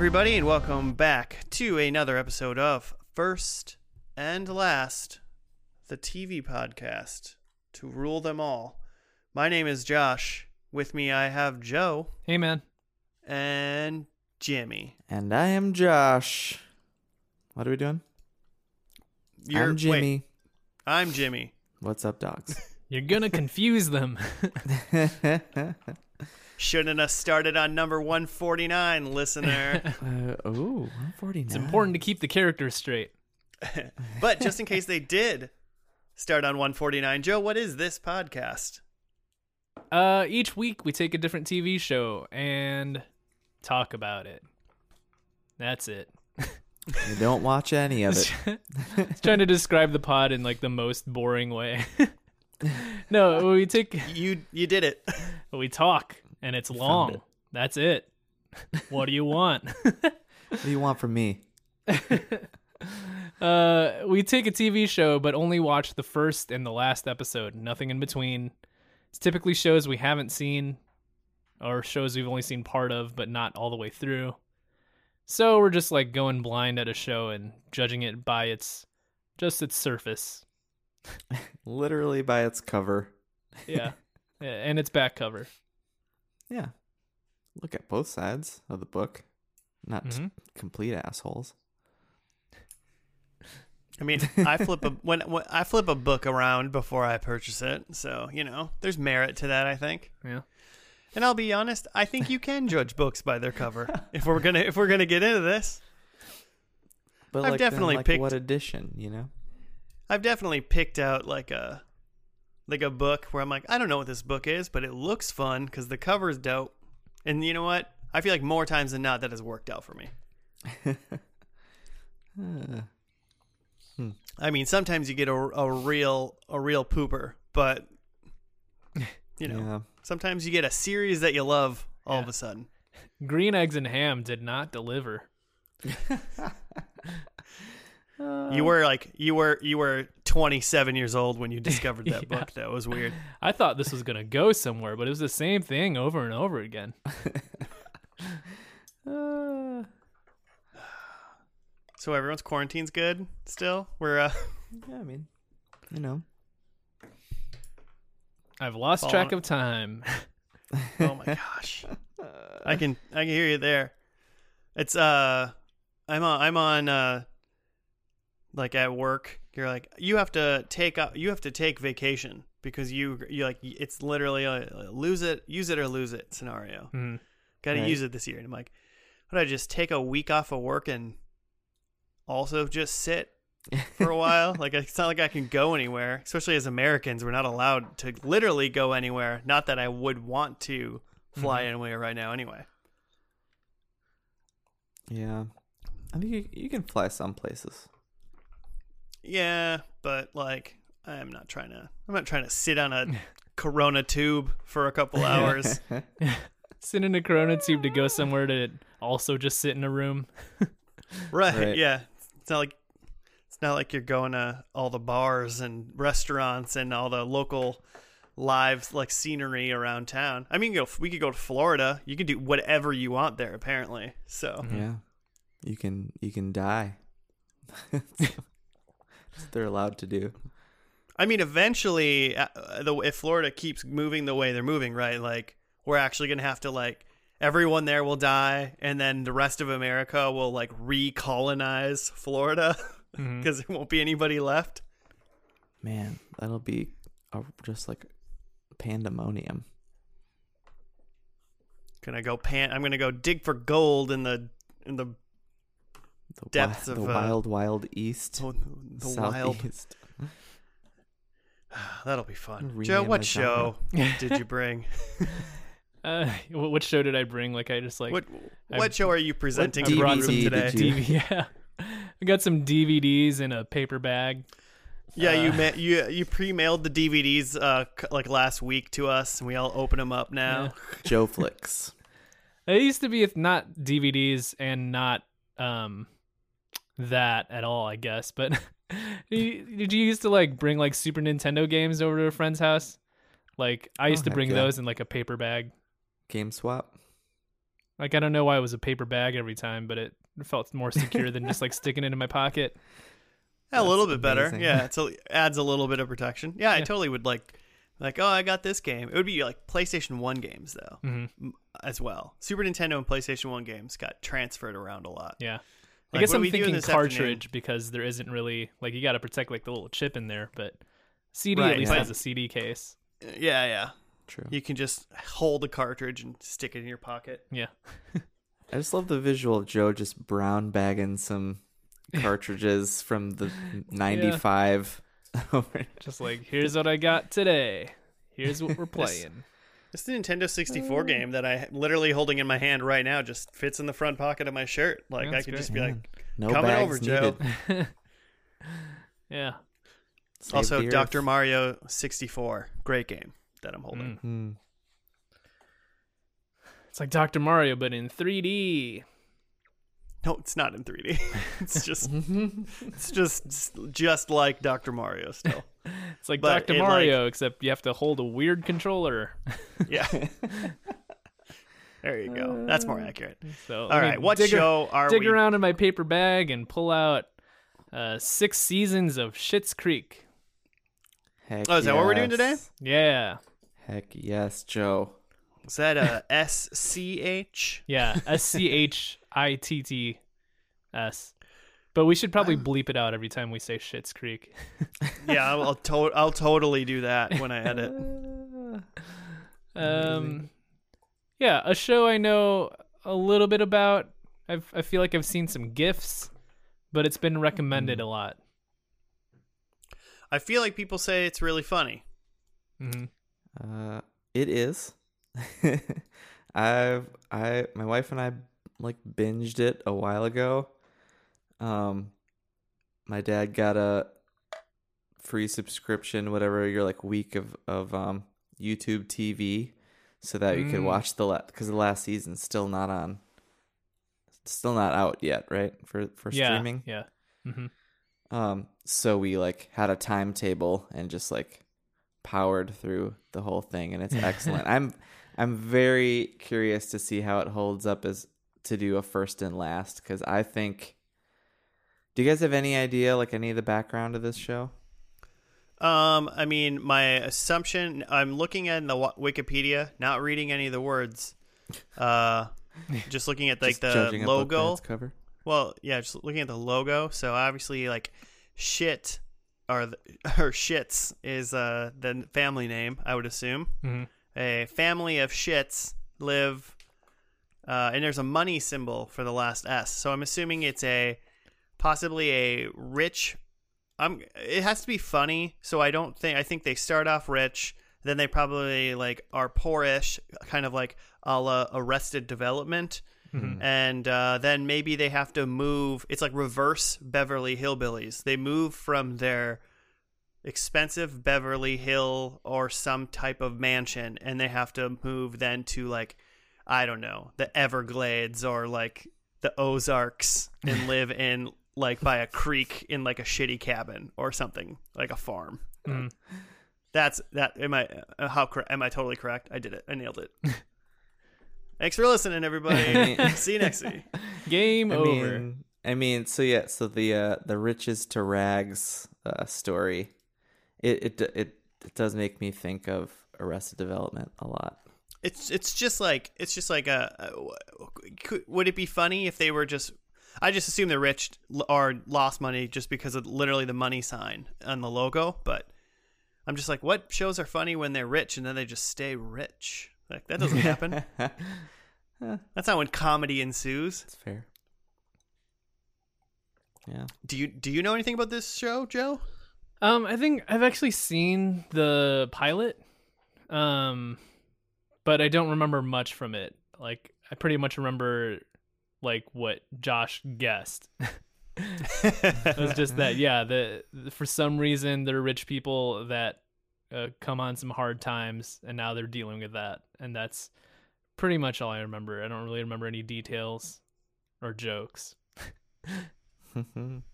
everybody, and welcome back to another episode of First and Last, the TV podcast to rule them all. My name is Josh. With me, I have Joe Hey, man. and Jimmy. And I am Josh. What are we doing? You're- I'm wait, Jimmy. I'm Jimmy. What's up, dogs? You're gonna confuse them. Shouldn't have started on number 149, listener. uh, ooh, 149. It's important to keep the characters straight. but just in case they did start on 149, Joe, what is this podcast? Uh, each week we take a different TV show and talk about it. That's it. You don't watch any of it. It's trying to describe the pod in like the most boring way. no, we take You you did it. we talk and it's long. it. That's it. What do you want? What do you want from me? Uh, we take a TV show, but only watch the first and the last episode. Nothing in between. It's typically shows we haven't seen, or shows we've only seen part of, but not all the way through. So we're just like going blind at a show and judging it by its just its surface. Literally by its cover. Yeah, Yeah, and its back cover. Yeah. Look at both sides of the book. Not Mhm. complete assholes. I mean, I flip a when, when I flip a book around before I purchase it, so you know, there's merit to that. I think, Yeah. and I'll be honest, I think you can judge books by their cover if we're gonna if we're gonna get into this. But I've like, then, definitely like, picked- what edition, you know? I've definitely picked out like a like a book where I'm like, I don't know what this book is, but it looks fun because the cover is dope. And you know what? I feel like more times than not that has worked out for me. Uh, I mean, sometimes you get a, a real a real pooper, but you know, yeah. sometimes you get a series that you love all Yeah. of a sudden. Green eggs and ham did not deliver. You were like you were you were 27 years old when you discovered that Yeah. book. That was weird. I thought this was gonna go somewhere, but it was the same thing over and over again. Uh, So everyone's quarantine's good still. We're uh yeah, I mean, you know. I've lost Falling- track of time. oh my gosh. I can I can hear you there. It's uh I'm on I'm on uh like at work. You're like you have to take uh, you have to take vacation because you you like it's literally a lose it use it or lose it scenario. Mhm. Got to Right. use it this year. And I'm like, would I just take a week off of work and also just sit for a while? like it's not like I can go anywhere. Especially as Americans, we're not allowed to literally go anywhere. Not that I would want to fly anywhere right now. Anyway, Yeah. I think you, you can fly some places. Yeah, but like I'm not trying to. I'm not trying to sit on a Corona tube for a couple hours. Sit in a Corona tube to go somewhere to also just sit in a room. right, Right. Yeah. It's not like it's not like you're going to all the bars and restaurants and all the local live like scenery around town. I mean, go we could go to Florida. You can do whatever you want there apparently. So, Yeah. You can you can die. That's what they're allowed to do. I mean, eventually uh, the if Florida keeps moving the way they're moving, right? Like we're actually going to have to like everyone there will die and then the rest of America will like recolonize Florida because there won't be anybody left. Man, that'll be a, just like pandemonium. Gonna go pan. I'm gonna go dig for gold in the in the The Depths wi- of, the uh, wild, wild east. the, the wild. southeast. That'll be fun. Rename Joe, what show did you bring? Uh, what show did I bring? Like I just like what I- what show are you presenting What to the brought room some today? did you- DV. Yeah, I got some DVDs in a paper bag. Yeah, you Uh, ma- you you pre-mailed the DVDs uh c- like last week to us, and we all open them up now. Joe Flicks. It used to be if not DVDs and not um that at all, I guess. But did you used to like bring like Super Nintendo games over to a friend's house? Like I used Oh, to bring yeah. those in like a paper bag. Game swap. Like I don't know why it was a paper bag every time, but it felt more secure than just like sticking it in my pocket. a little bit That's better. Yeah, it's a, adds a little bit of protection. Yeah, I totally would like, like, oh, I got this game. It would be like PlayStation One games though, hmm as well. Super Nintendo and PlayStation One games got transferred around a lot. Yeah. I Like, guess I'm thinking this afternoon? cartridge because there isn't really like you got to protect like the little chip in there, but CD Right, at least but- has a CD case. Yeah, yeah. True. You can just hold the cartridge and stick it in your pocket. Yeah. I just love the visual of Joe just brown bagging some cartridges from the 95 over Just like here's what I got today. Here's what we're playing. This Nintendo Oh. 64 game that I literally holding in my hand right now just fits in the front pocket of my shirt. Like I could great. just be like, no Coming bags over, Joe. yeah. Save also Dr. Mario 64, great game that I'm holding. Mm. Hmm. It's like Dr. Mario but in 3D. No, it's not in 3D. it's just it's just just like Dr. Mario still. It's like But Dr. it, like- Mario except you have to hold a weird controller. Yeah. there you go. That's more accurate. So All let me right, what dig, show are dig we? around in my paper bag and pull out uh, six seasons of Schitt's Creek. Heck Oh, is that what we're doing today? Yeah. Heck yes, Joe. Is that a S C H? Yeah. S C H I T T S. But we should probably bleep it out every time we say Schitt's Creek. Yeah, I'll I'll, to- I'll totally do that when I edit. Um, yeah, a show I know a little bit about. I've, I feel like I've seen some gifs, but it's been recommended Hmm. a lot. I feel like people say it's really funny. Mm-hmm. Uh, it is. I've I my wife and I like binged it a while ago. Um, my dad got a free subscription, whatever your like week of of um YouTube TV, so that you could Mm. watch the last because the last season's still not on, still not out yet, right? For for Yeah. streaming. Yeah. hmm Um, so we like had a timetable and just like powered through the whole thing, and it's excellent. I'm I'm very curious to see how it holds up as to do a first and last because I think. Do you guys have any idea, like any of the background of this show? Um, I mean, my assumption. I'm looking at the Wikipedia, not reading any of the words. Uh, just looking at like Just the judging a book by logo. cover. Well, yeah, just looking at the logo. So obviously, like shit or the, or shits is uh the family name. I would assume hmm a family of shits live, uh, and there's a money symbol for the last S. So I'm assuming it's a possibly a rich. I'm. It has to be funny. So I don't think. I think they start off rich. Then they probably like are poorish, kind of like a la Arrested Development hmm and uh, then maybe they have to move. It's like reverse Beverly Hillbillies. They move from their expensive Beverly Hill or some type of mansion, and they have to move then to like I don't know the Everglades or like the Ozarks and live in like by a creek in like a shitty cabin or something like a farm. hmm That's that. Am I uh, how cor- am I totally correct? I did it. I nailed it. Thanks for listening, everybody. See you next week. Game I over. mean, I mean, so yeah, so the uh, the riches to rags uh, story, it it it it does make me think of Arrested Development a lot. It's it's just like it's just like a, a could, would it be funny if they were just I just assume they're rich or lost money just because of literally the money sign on the logo, but I'm just like what shows are funny when they're rich and then they just stay rich? Like that doesn't happen. That's not when comedy ensues. It's fair. Yeah. Do you do you know anything about this show, Joe? Um, I think I've actually seen the pilot, um, but I don't remember much from it. Like, I pretty much remember like what Josh guessed. it was just that, yeah. The, the for some reason they're rich people that uh, come on some hard times, and now they're dealing with that, and that's pretty much all I remember. I don't really remember any details or jokes.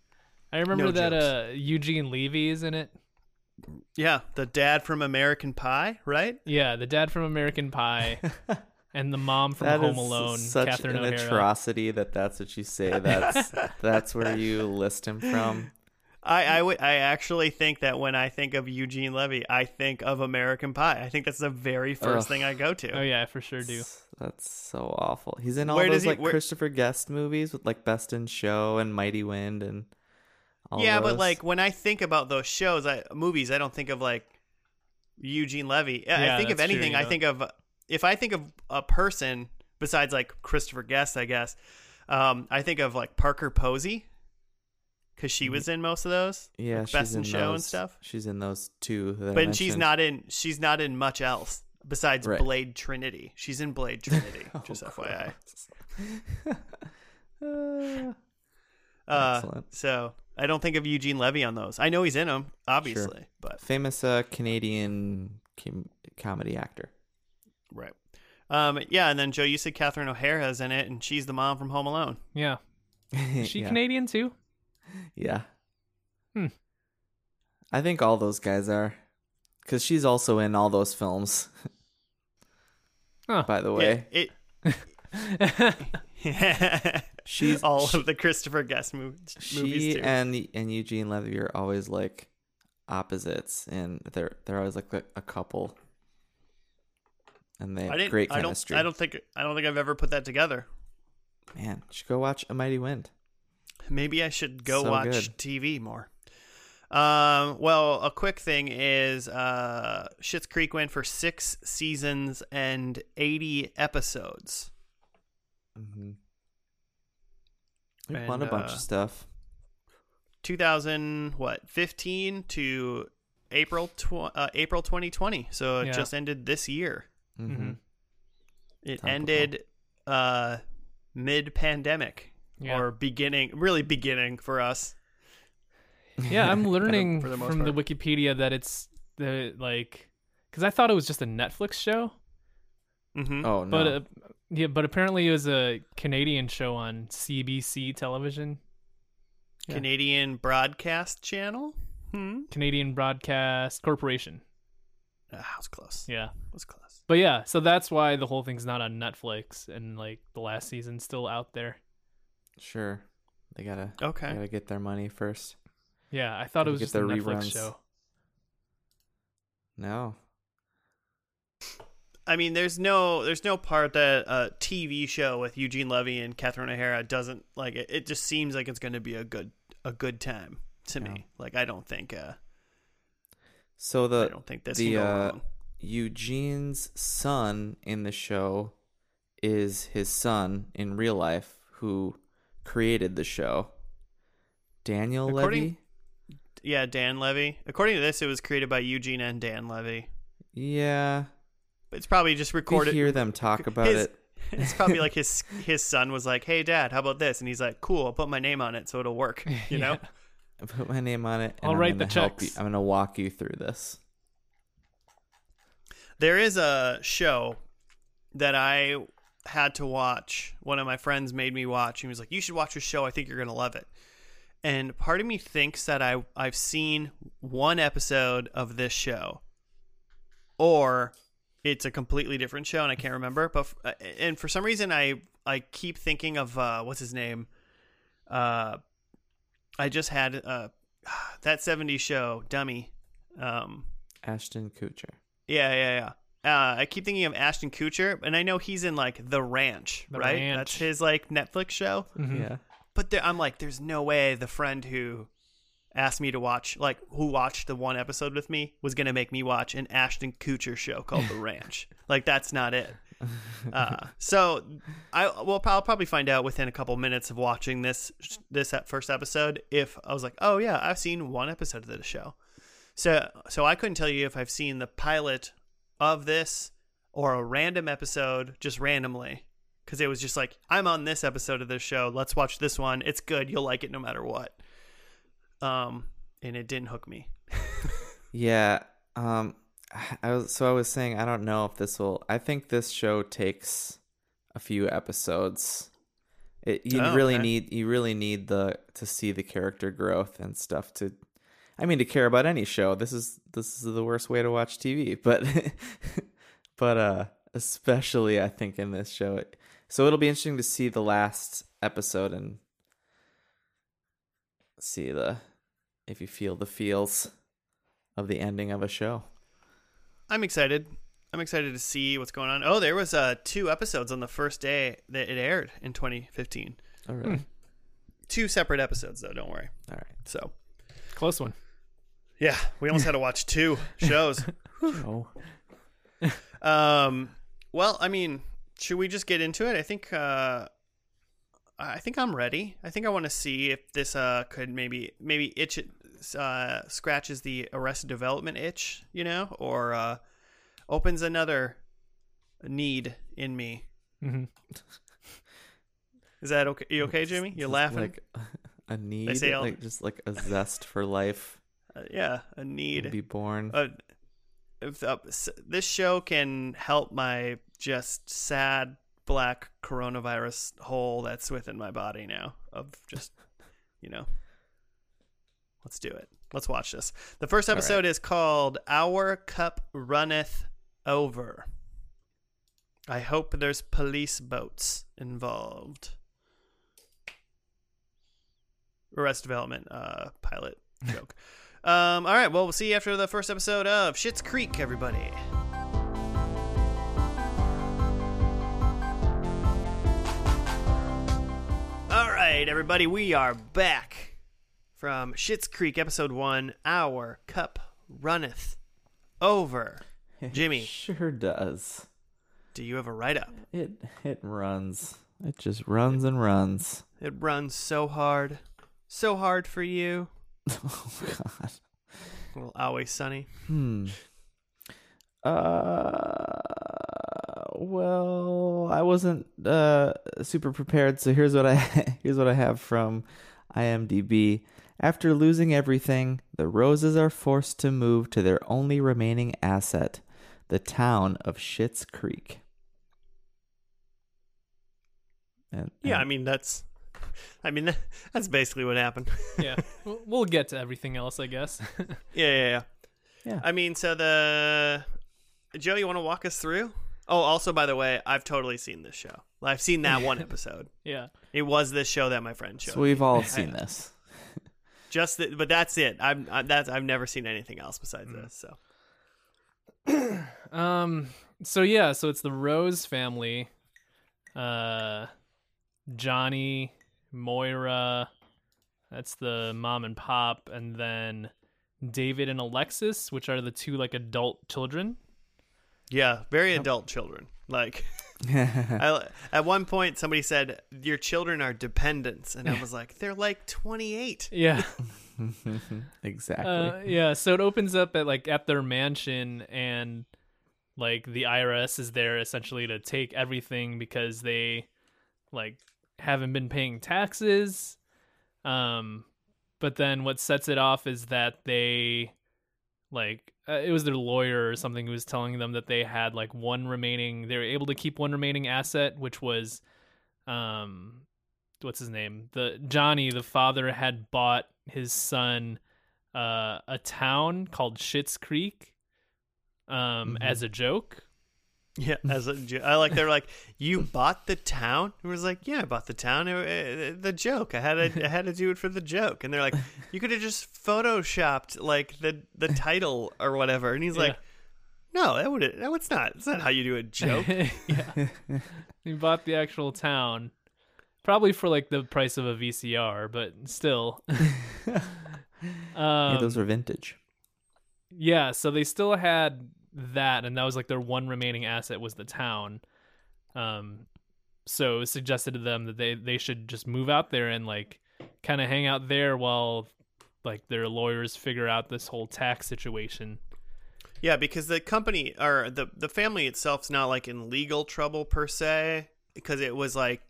I remember No that jokes. uh, Eugene Levy is in it. yeah, the dad from American Pie, right? Yeah, the dad from American Pie. and the mom from That Home is Alone, such Catherine an O'Hara. atrocity that that's what you say. That's that's where you list him from. I I actually think that when I think of Eugene Levy, I think of American Pie. I think that's the very first Ugh. thing I go to. Oh yeah, I for sure do. That's- That's so awful. He's in all Where those he- like where- Christopher Guest movies with like Best in Show and Mighty Wind and yeah, but like when I think about those shows, I movies, I don't think of like Eugene Levy. I- I think of that's true, anything. I think of if I think of a person besides like Christopher Guest, I guess. Um, I think of like Parker Posey because she was in most of those. yeah, like she's Best in in Show and those- stuff. She's in those two. That I But she's not in. She's not in much else besides Right. Blade Trinity. She's in Blade Trinity. Oh, just FYI. Uh, Uh, Excellent. so I don't think of Eugene Levy on those. I know he's in them, obviously, but famous uh, Canadian com- comedy actor. right. Um, yeah, and then Joe, you said Catherine O'Hara's in it, and she's the mom from Home Alone. Yeah, is she yeah. Canadian too? Yeah. Hmm. I think all those guys are, because she's also in all those films. Huh. By the way, it. She's- she's all she- of the Christopher Guest mov- she movies too. and and Eugene Levy are always like opposites, and they're they're always like a, a couple, and they have I great I don't. chemistry. I don't think. I don't think I've ever put that together. Man, should go watch A Mighty Wind. Maybe I should go So watch good. TV more. Um, well, a quick thing is uh, Schitt's Creek went for six seasons and 80 episodes. Mm-hmm. We've And, won a bunch uh, of stuff. 2000, what, 15 to April, tw- uh, April 2020. So it Yeah. just ended this year. Mm-hmm. It Topical. ended uh, mid pandemic Yeah. or beginning, really beginning for us. Yeah, I'm learning for the most from the. Wikipedia that it's the like because I thought it was just a Netflix show, Mm-hmm. Oh no! but uh, yeah, but apparently it was a Canadian show on CBC television, yeah. Canadian Broadcast Channel. Hmm. Canadian Broadcast Corporation. Ah, I was close. Yeah, I was close. but yeah, so that's why the whole thing's not on Netflix and like the last season's still out there. sure, they gotta Okay. they gotta get their money first. Yeah, I thought it Gotta was get just a their Netflix reruns. show. No, I mean, there's no there's no part that a TV show with Eugene Levy and Catherine O'Hara doesn't like. It, it just seems like it's going to be a good a good time to Yeah. me. Like I don't think uh, so I the don't think this the, uh, wrong. Eugene's son in the show is his son in real life who created the show. Daniel According- Levy. Yeah, Dan Levy. According to this, it was created by Eugene and Dan Levy. Yeah, It's probably just we recorded. hear them talk about his- it. It's probably like his his son was like, "Hey, Dad, how about this?" And he's like, "Cool, I'll put my name on it so it'll work." You know. I put my name on it. And I'll I'm write the gonna you- checks. I'm gonna walk you through this. There is a show that I had to watch. One of my friends made me watch. He was like, "You should watch this show. I think you're gonna love it." And part of me thinks that I I've seen one episode of this show, or it's a completely different show and I can't remember. But f- and for some reason I I keep thinking of uh, what's his name. Uh, I just had uh, that '70s show, Dummy. Um, Ashton Kutcher. yeah, yeah, yeah. Uh, I keep thinking of Ashton Kutcher, and I know he's in like The Ranch, The right? Ranch. That's his like Netflix show. Mhm. Yeah. But there, I'm like, there's no way the friend who asked me to watch, like, who watched the one episode with me, was gonna make me watch an Ashton Kutcher show called The Ranch. like, that's not it. Uh, so I will I'll probably find out within a couple minutes of watching this this first episode if I was like, oh yeah, I've seen one episode of the show. So so I couldn't tell you if I've seen the pilot of this or a random episode just randomly because it was just like I'm on this episode of this show. Let's watch this one. It's good. You'll like it no matter what. Um, and it didn't hook me. Yeah. Um I was so I was saying I don't know if this will I think this show takes a few episodes. It you Oh, really okay. need you really need the to see the character growth and stuff to I mean to care about any show. This is this is the worst way to watch TV, but but uh especially I think in this show. So it'll be interesting to see the last episode and see the if you feel the feels of the ending of a show. I'm excited. I'm excited to see what's going on. Oh, there was uh two episodes on the first day that it aired in 2015. Oh, really? Two separate episodes though. Don't worry. All right. So Close one. yeah, we almost had to watch two shows. Oh, Um, well, I mean, should we just get into it? I think uh, I think I'm ready. I think I want to see if this uh could maybe maybe itch it, uh scratches the Arrested Development itch, you know, or uh opens another need in me. hmm Is that okay? You okay, Jimmy? You're just laughing. Like a need, all- like just like a zest for life. Uh, yeah, a need to. Be born. uh, if uh, this show can help my just sad black coronavirus hole that's within my body now of just you know. Let's do it. Let's watch this. The first All right. episode is called our cup runneth over. I hope there's police boats involved. Arrest development uh pilot joke. Um all right well we'll see you after the first episode of Schitt's Creek everybody right everybody we are back from Schitt's creek episode one our cup runneth over Jimmy. It sure does. do you have a write-up It it runs. It just runs and runs. it runs so hard so hard for you Oh God. well always sunny Hmm. Uh. Well, I wasn't uh super prepared, so here's what I here's what I have from IMDb. After losing everything, the Roses are forced to move to their only remaining asset, the town of Schitt's Creek. And, yeah and- i mean that's i mean that's basically what happened Yeah, we'll, we'll get to everything else, I guess. Yeah, yeah, yeah. Yeah. I mean, so the Joe, you want to walk us through? Oh, also, by the way, I've totally seen this show. I've seen that one episode. yeah, It was this show that my friend showed. so we've all seen this. Just, the, but that's it. I'm, I, that's I've never seen anything else besides Mm. this. So Um. So yeah. So it's the Rose family. Uh, Johnny, Moira. That's the mom and pop, and then David and Alexis, which are the two like adult children. Yeah, very adult children. Like, I, at one point, somebody said your children are dependents, and I was like, they're like 28. Yeah. exactly. Uh, yeah. So it opens up at like at their mansion, and like the IRS is there essentially to take everything because they like haven't been paying taxes. Um, but then what sets it off is that they like uh, it was their lawyer or something who was telling them that they had like one remaining they were able to keep one remaining asset which was um what's his name the johnny the father had bought his son uh a town called Schitt's creek um Mhm. as a joke Yeah, as a, jo- I like they're like you bought the town. It was like yeah, I bought the town. It, it- the joke. I had to I had to do it for the joke. And they're like, you could have just photoshopped like the the title or whatever. And he's like, no, that would no, it's not. It's not how you do a joke. yeah he bought the actual town probably for like the price of a vcr but still um, yeah, those are vintage. Yeah, so they still had that, and that was like their one remaining asset was the town. Um, so it was suggested to them that they they should just move out there and like kind of hang out there while like their lawyers figure out this whole tax situation. Yeah, because the company or the the family itself's not like in legal trouble per se, because it was like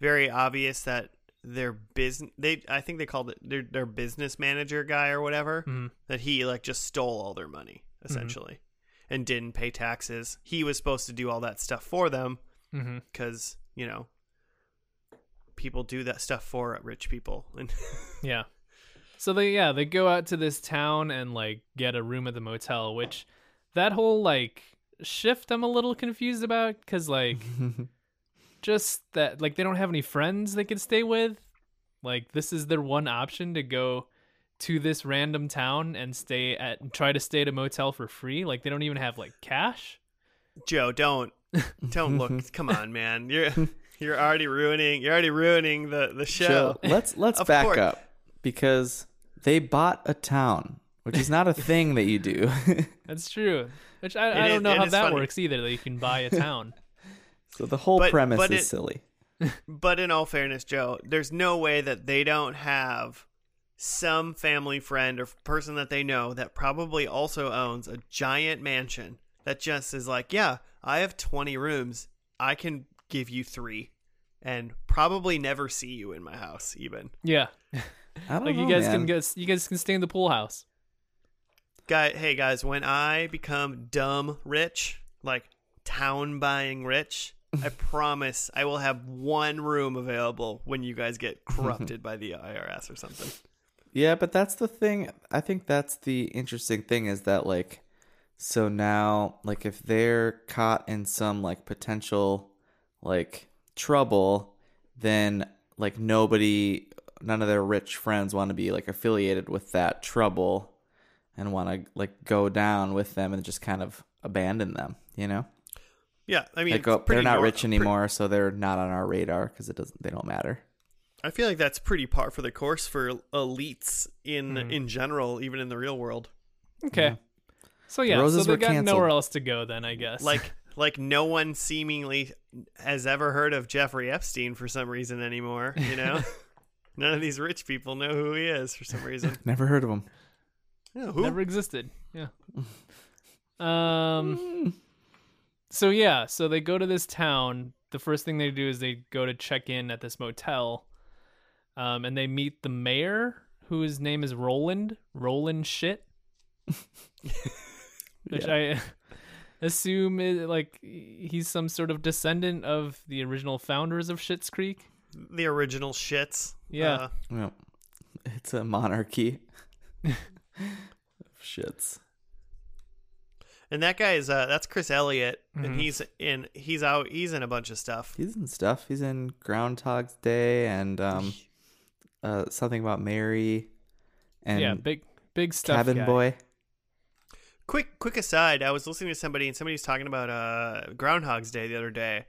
very obvious that their business they I think they called it their their business manager guy or whatever Mhm. that he like just stole all their money essentially and didn't pay taxes. He was supposed to do all that stuff for them Mm-hmm. because you know people do that stuff for rich people and Yeah. So they yeah, they go out to this town and like get a room at the motel, which that whole like shift I'm a little confused about because like just that like they don't have any friends they could stay with. Like this is their one option to go to this random town and stay at try to stay at a motel for free. Like they don't even have like cash. Joe, don't don't look. Come on, man. You're you're already ruining. You're already ruining the the show. Chill. Let's let's back course. up because they bought a town, which is not a thing that you do. That's true. Which I, I don't know how that funny. works either. That you can buy a town. so the whole But- premise but is it- silly. But in all fairness, Joe, there's no way that they don't have some family friend or person that they know that probably also owns a giant mansion that just is like, yeah, I have 20 rooms. I can give you three and probably never see you in my house even. yeah, I don't like know, you guys man. can get you guys can stay in the pool house. Guy, hey guys, when I become dumb rich, like town buying rich, I promise I will have one room available when you guys get corrupted by the IRS or something. Yeah, but that's the thing. I think that's the interesting thing is that like so now like if they're caught in some like potential like trouble, then like nobody none of their rich friends want to be like affiliated with that trouble and want to like go down with them and just kind of abandon them, you know? Yeah, I mean, Like oh, they're not nor- rich anymore, so they're not on our radar cuz it doesn't they don't matter. I feel like that's pretty par for the course for elites in Mm-hmm. in general, even in the real world. Okay. So yeah, so roses they were got canceled. nowhere else to go then, I guess. Like like no one seemingly has ever heard of Jeffrey Epstein for some reason anymore. You know, none of these rich people know who he is for some reason. Never heard of him. Yeah, who? never existed. Yeah. Um. So yeah, so they go to this town. The first thing they do is they go to check in at this motel, um, and they meet the mayor, whose name is Roland. Roland Schitt. Which I assume is like he's some sort of descendant of the original founders of Schitt's Creek. the original shits. Yeah. Uh, Well, it's a monarchy. Of shits. and that guy is uh, that's Chris Elliott, Mhm. and he's in he's out he's in a bunch of stuff. He's in stuff. He's in Groundhog's Day and um, uh, something about Mary and yeah, big big stuff. Cabin guy. Boy. Quick, quick aside. I was listening to somebody, and somebody was talking about uh, Groundhog's Day the other day,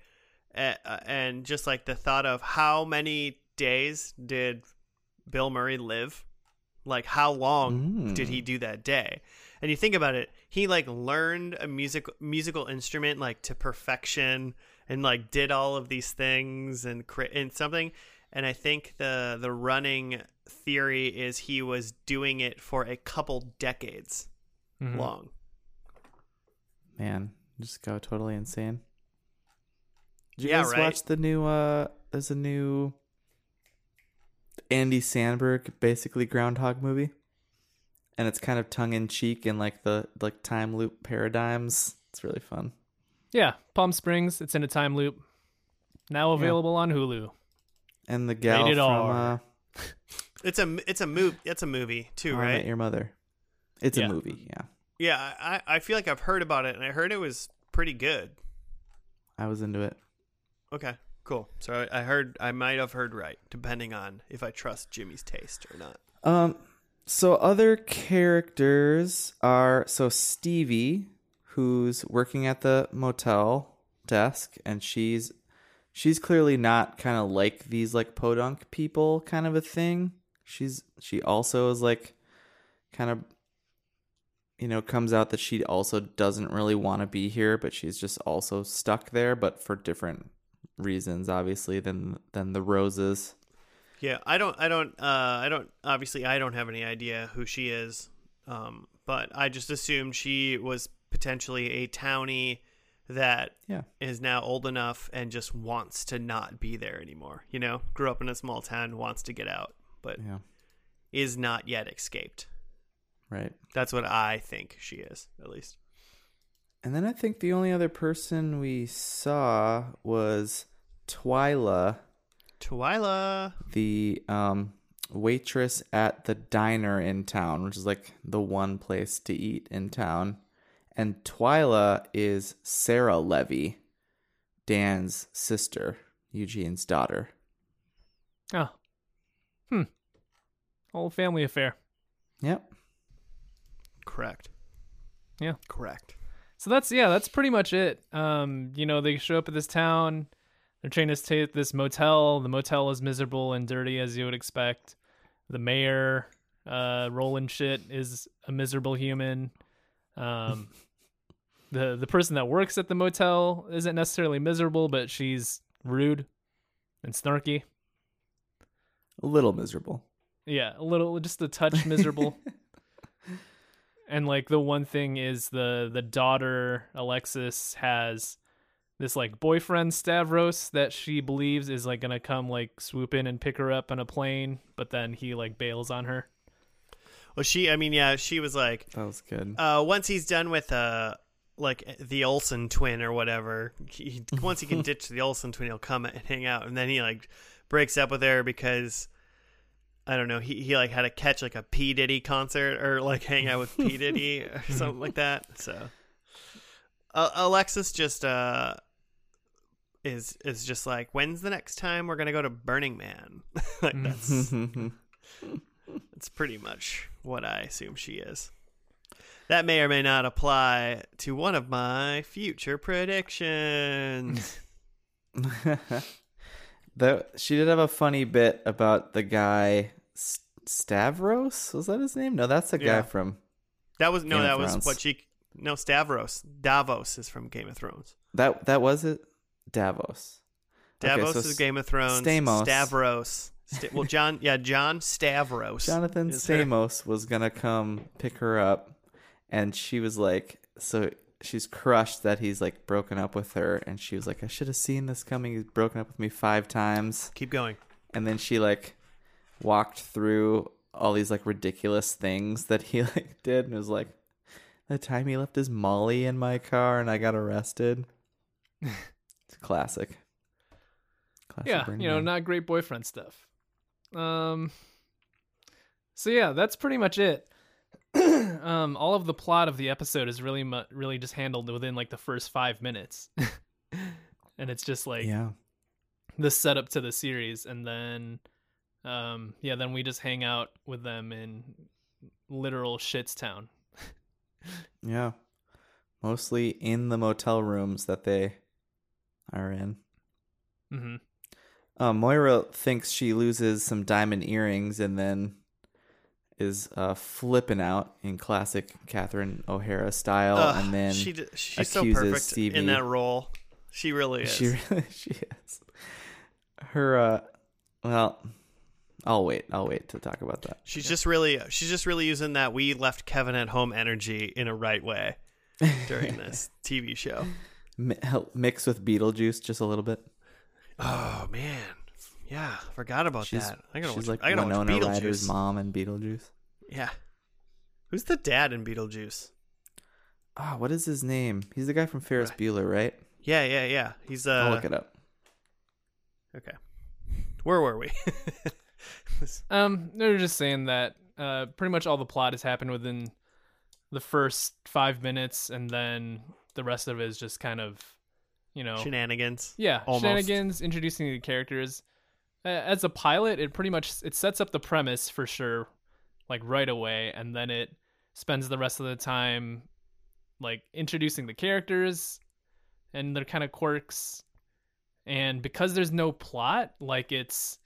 uh, and just like the thought of how many days did Bill Murray live? Like, how long Mm. did he do that day? And you think about it, he like learned a music musical instrument like to perfection, and like did all of these things and cre- and something. And I think the the running theory is he was doing it for a couple decades Mhm. long. Man, just go totally insane. Did you Yeah, guys right. watch the new? uh There's a new Andy Samberg, basically Groundhog movie, and it's kind of tongue in cheek in like the like time loop paradigms. It's really fun. Yeah, Palm Springs. It's in a time loop. Now available on Hulu. And the gal Rated from uh, It's a it's a move it's a movie too, How I Met right? Your Mother. It's Yeah. a movie. Yeah, Yeah, I I feel like I've heard about it and I heard it was pretty good. I was into it. Okay, cool. So I I heard I might have heard right, depending on if I trust Jimmy's taste or not. Um, so other characters are so Stevie, who's working at the motel desk, and she's she's clearly not kind of like these like podunk people kind of a thing. She's she also is like kind of you know comes out that she also doesn't really want to be here, but she's just also stuck there, but for different reasons, obviously than than the roses. Yeah, I don't I don't uh I don't obviously I don't have any idea who she is. Um but I just assumed she was potentially a townie that Yeah. is now old enough and just wants to not be there anymore. You know, grew up in a small town, wants to get out, but Yeah, is not yet escaped. right. That's what I think she is, at least. And then I think the only other person we saw was Twyla, Twyla. the um, waitress at the diner in town, which is like the one place to eat in town. And Twyla is Sarah Levy, Dan's sister, Eugene's daughter. Oh. Hmm. Old family affair. Yep. Correct. Yeah. Correct. So that's yeah, that's pretty much it. Um, you know, they show up at this town. They're trying to stay at this motel. The motel is miserable and dirty as you would expect. The mayor, uh, Roland Schitt is a miserable human. Um, the the person that works at the motel isn't necessarily miserable, but she's rude and snarky. A little miserable. Yeah, a little, just a touch miserable. and like the one thing is the the daughter Alexis has this like boyfriend Stavros that she believes is like gonna come like swoop in and pick her up on a plane, but then he like bails on her. Well, she. I mean, yeah, she was like, That was good. uh, once he's done with uh, like the Olsen twin or whatever. He, once he can ditch the Olsen twin, he'll come and hang out, and then he like breaks up with her because. I don't know. He he like had to catch like a P Diddy concert or like hang out with P Diddy or something like that. So uh, Alexis just uh is is just like, when's the next time we're gonna go to Burning Man? like that's that's pretty much what I assume she is. That may or may not apply to one of my future predictions. Though she did have a funny bit about the guy S- Stavros. Was that his name? No, that's the guy Yeah. from That was no, Game of that was what she. No, Stavros. Davos is from Game of Thrones. that. That was it. Davos. Okay, Davos so is S- Game of Thrones. Stamos. Stavros. Sta- well, John. Yeah, John Stavros. Jonathan is her- Stamos was gonna come pick her up, and she was like, so she's crushed that he's like broken up with her, and she was like, I should have seen this coming. He's broken up with me five times, Keep going. and then she like walked through all these like ridiculous things that he like did, and was like, the time he left his Molly in my car, and I got arrested. it's classic. Classic yeah, Burning you know, Man. not great boyfriend stuff. Um. So yeah, that's pretty much it. um, all of the plot of the episode is really, mu- really just handled within like the first five minutes, and it's just like yeah. the setup to the series, and then, um, yeah, then we just hang out with them in literal shits town. Yeah. Mostly in the motel rooms that they are in. hmm Uh, Moira thinks she loses some diamond earrings and then is uh, flipping out in classic Catherine O'Hara style, Ugh, and then she d- she's so accuses perfect Stevie- in that role. She really is. she really she is her. Uh, well, I'll wait. I'll wait to talk about that. She's just really she's just really using that we left Kevin at home energy in a right way during this TV show. Mi- mixed with Beetlejuice just a little bit. Oh man. Yeah, forgot about She's that. I gotta she's watch, like I gotta watch Winona Ryder's mom in Beetlejuice. Yeah. Who's the dad in Beetlejuice? Ah, what is his name? He's the guy from Ferris Right. Bueller, right? Yeah, yeah, yeah. He's uh I'll look it up. Okay. Where were we? Um, they're just saying that uh, pretty much all the plot has happened within the first five minutes, and then the rest of it is just kind of, you know, Shenanigans. yeah, almost. shenanigans, introducing the characters. As a pilot, it pretty much it sets up the premise for sure, like right away, and then it spends the rest of the time like introducing the characters and their kind of quirks. And because there's no plot, like it's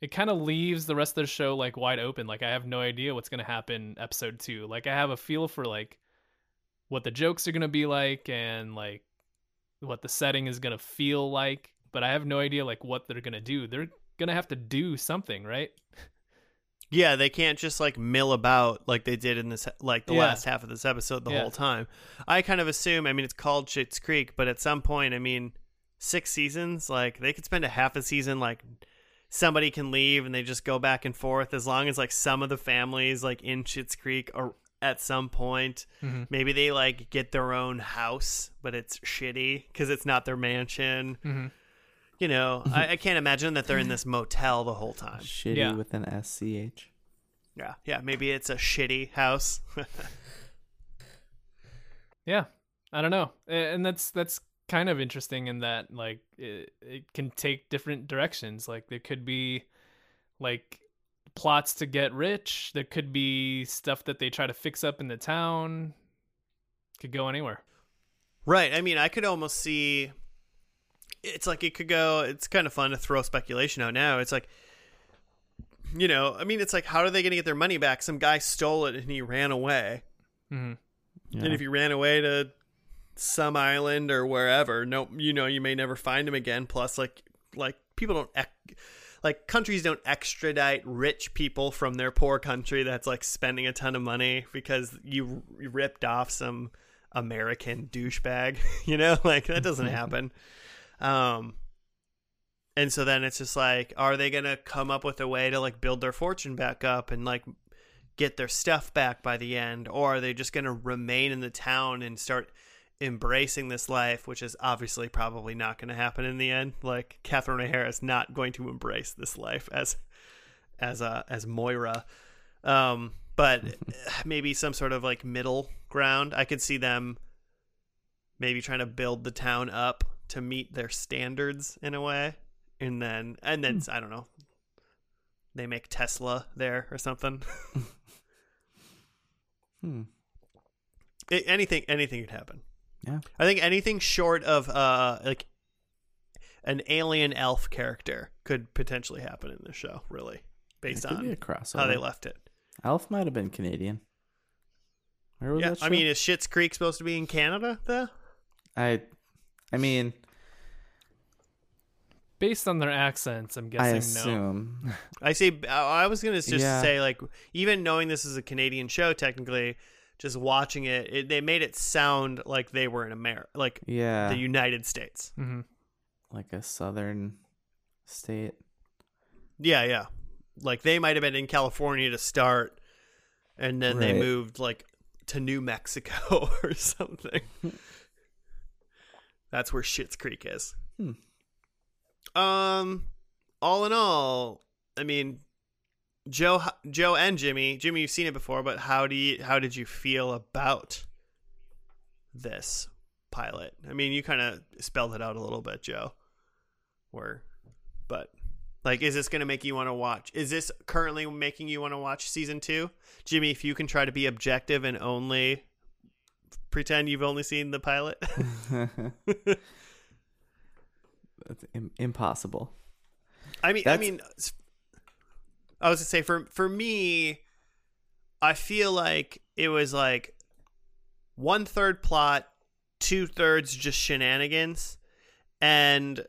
it kind of leaves the rest of the show like wide open. Like I have no idea what's gonna happen episode two. Like I have a feel for like what the jokes are gonna be like and like what the setting is gonna feel like, but I have no idea like what they're gonna do. They're gonna have to do something, right? Yeah, they can't just like mill about like they did in this like the Yeah. last half of this episode the Yeah. whole time. I kind of assume, I mean it's called Schitt's Creek, but at some point, I mean, six seasons, like they could spend a half a season like somebody can leave and they just go back and forth as long as like some of the families like in Schitt's Creek or at some point Mm-hmm. maybe they like get their own house but it's shitty because it's not their mansion Mm-hmm. you know I, I can't imagine that they're in this motel the whole time Shitty Yeah. with an SCH. yeah yeah maybe it's a shitty house Yeah, I don't know, and that's that's kind of interesting in that like it, it can take different directions. Like there could be like plots to get rich. There could be stuff that they try to fix up in the town. Could go anywhere. Right. I mean, I could almost see. It's like it could go. It's kind of fun to throw speculation out now. It's like, you know, I mean, it's like, how are they going to get their money back? Some guy stole it and he ran away. Mm-hmm. Yeah. And if he ran away to some island or wherever, no, you know, you may never find him again. Plus, like, like people don't, ec- like countries don't extradite rich people from their poor country that's like spending a ton of money because you, ripped off some American douchebag. you know, like that doesn't happen. Um, and so then it's just like, are they gonna come up with a way to like build their fortune back up and like get their stuff back by the end, or are they just gonna remain in the town and start embracing this life, which is obviously probably not going to happen in the end. Like Catherine O'Hara is not going to embrace this life as as uh, as Moira. Um, but maybe some sort of like middle ground. I could see them maybe trying to build the town up to meet their standards in a way, and then and then I don't know. They make Tesla there or something. Hmm. It, anything anything could happen. Yeah. I think anything short of uh like an alien elf character could potentially happen in this show, really, based It could be a on crossover. how they left it. Elf might have been Canadian. Where was Yeah, that? I mean, is Schitt's Creek supposed to be in Canada though? I, I mean, Based on their accents, I'm I guessing no. assume. I say I was gonna just Yeah. say like even knowing this is a Canadian show, technically, just watching it, it they made it sound like they were in America, like yeah, the United States. hmm like a southern state. Yeah, yeah. Like they might have been in California to start, and then they moved like to New Mexico or something. That's where Schitt's Creek is. Hmm. Um, all in all, I mean, Joe, Joe, and Jimmy. Jimmy, you've seen it before, but how do you? How did you feel about this pilot? I mean, you kind of spelled it out a little bit, Joe. Where, but like, is this going to make you want to watch? Is this currently making you want to watch season two? Jimmy, if you can try to be objective and only pretend you've only seen the pilot. That's Im- impossible. I mean, I mean, I was to say for for me, I feel like it was like one third plot, two thirds just shenanigans, and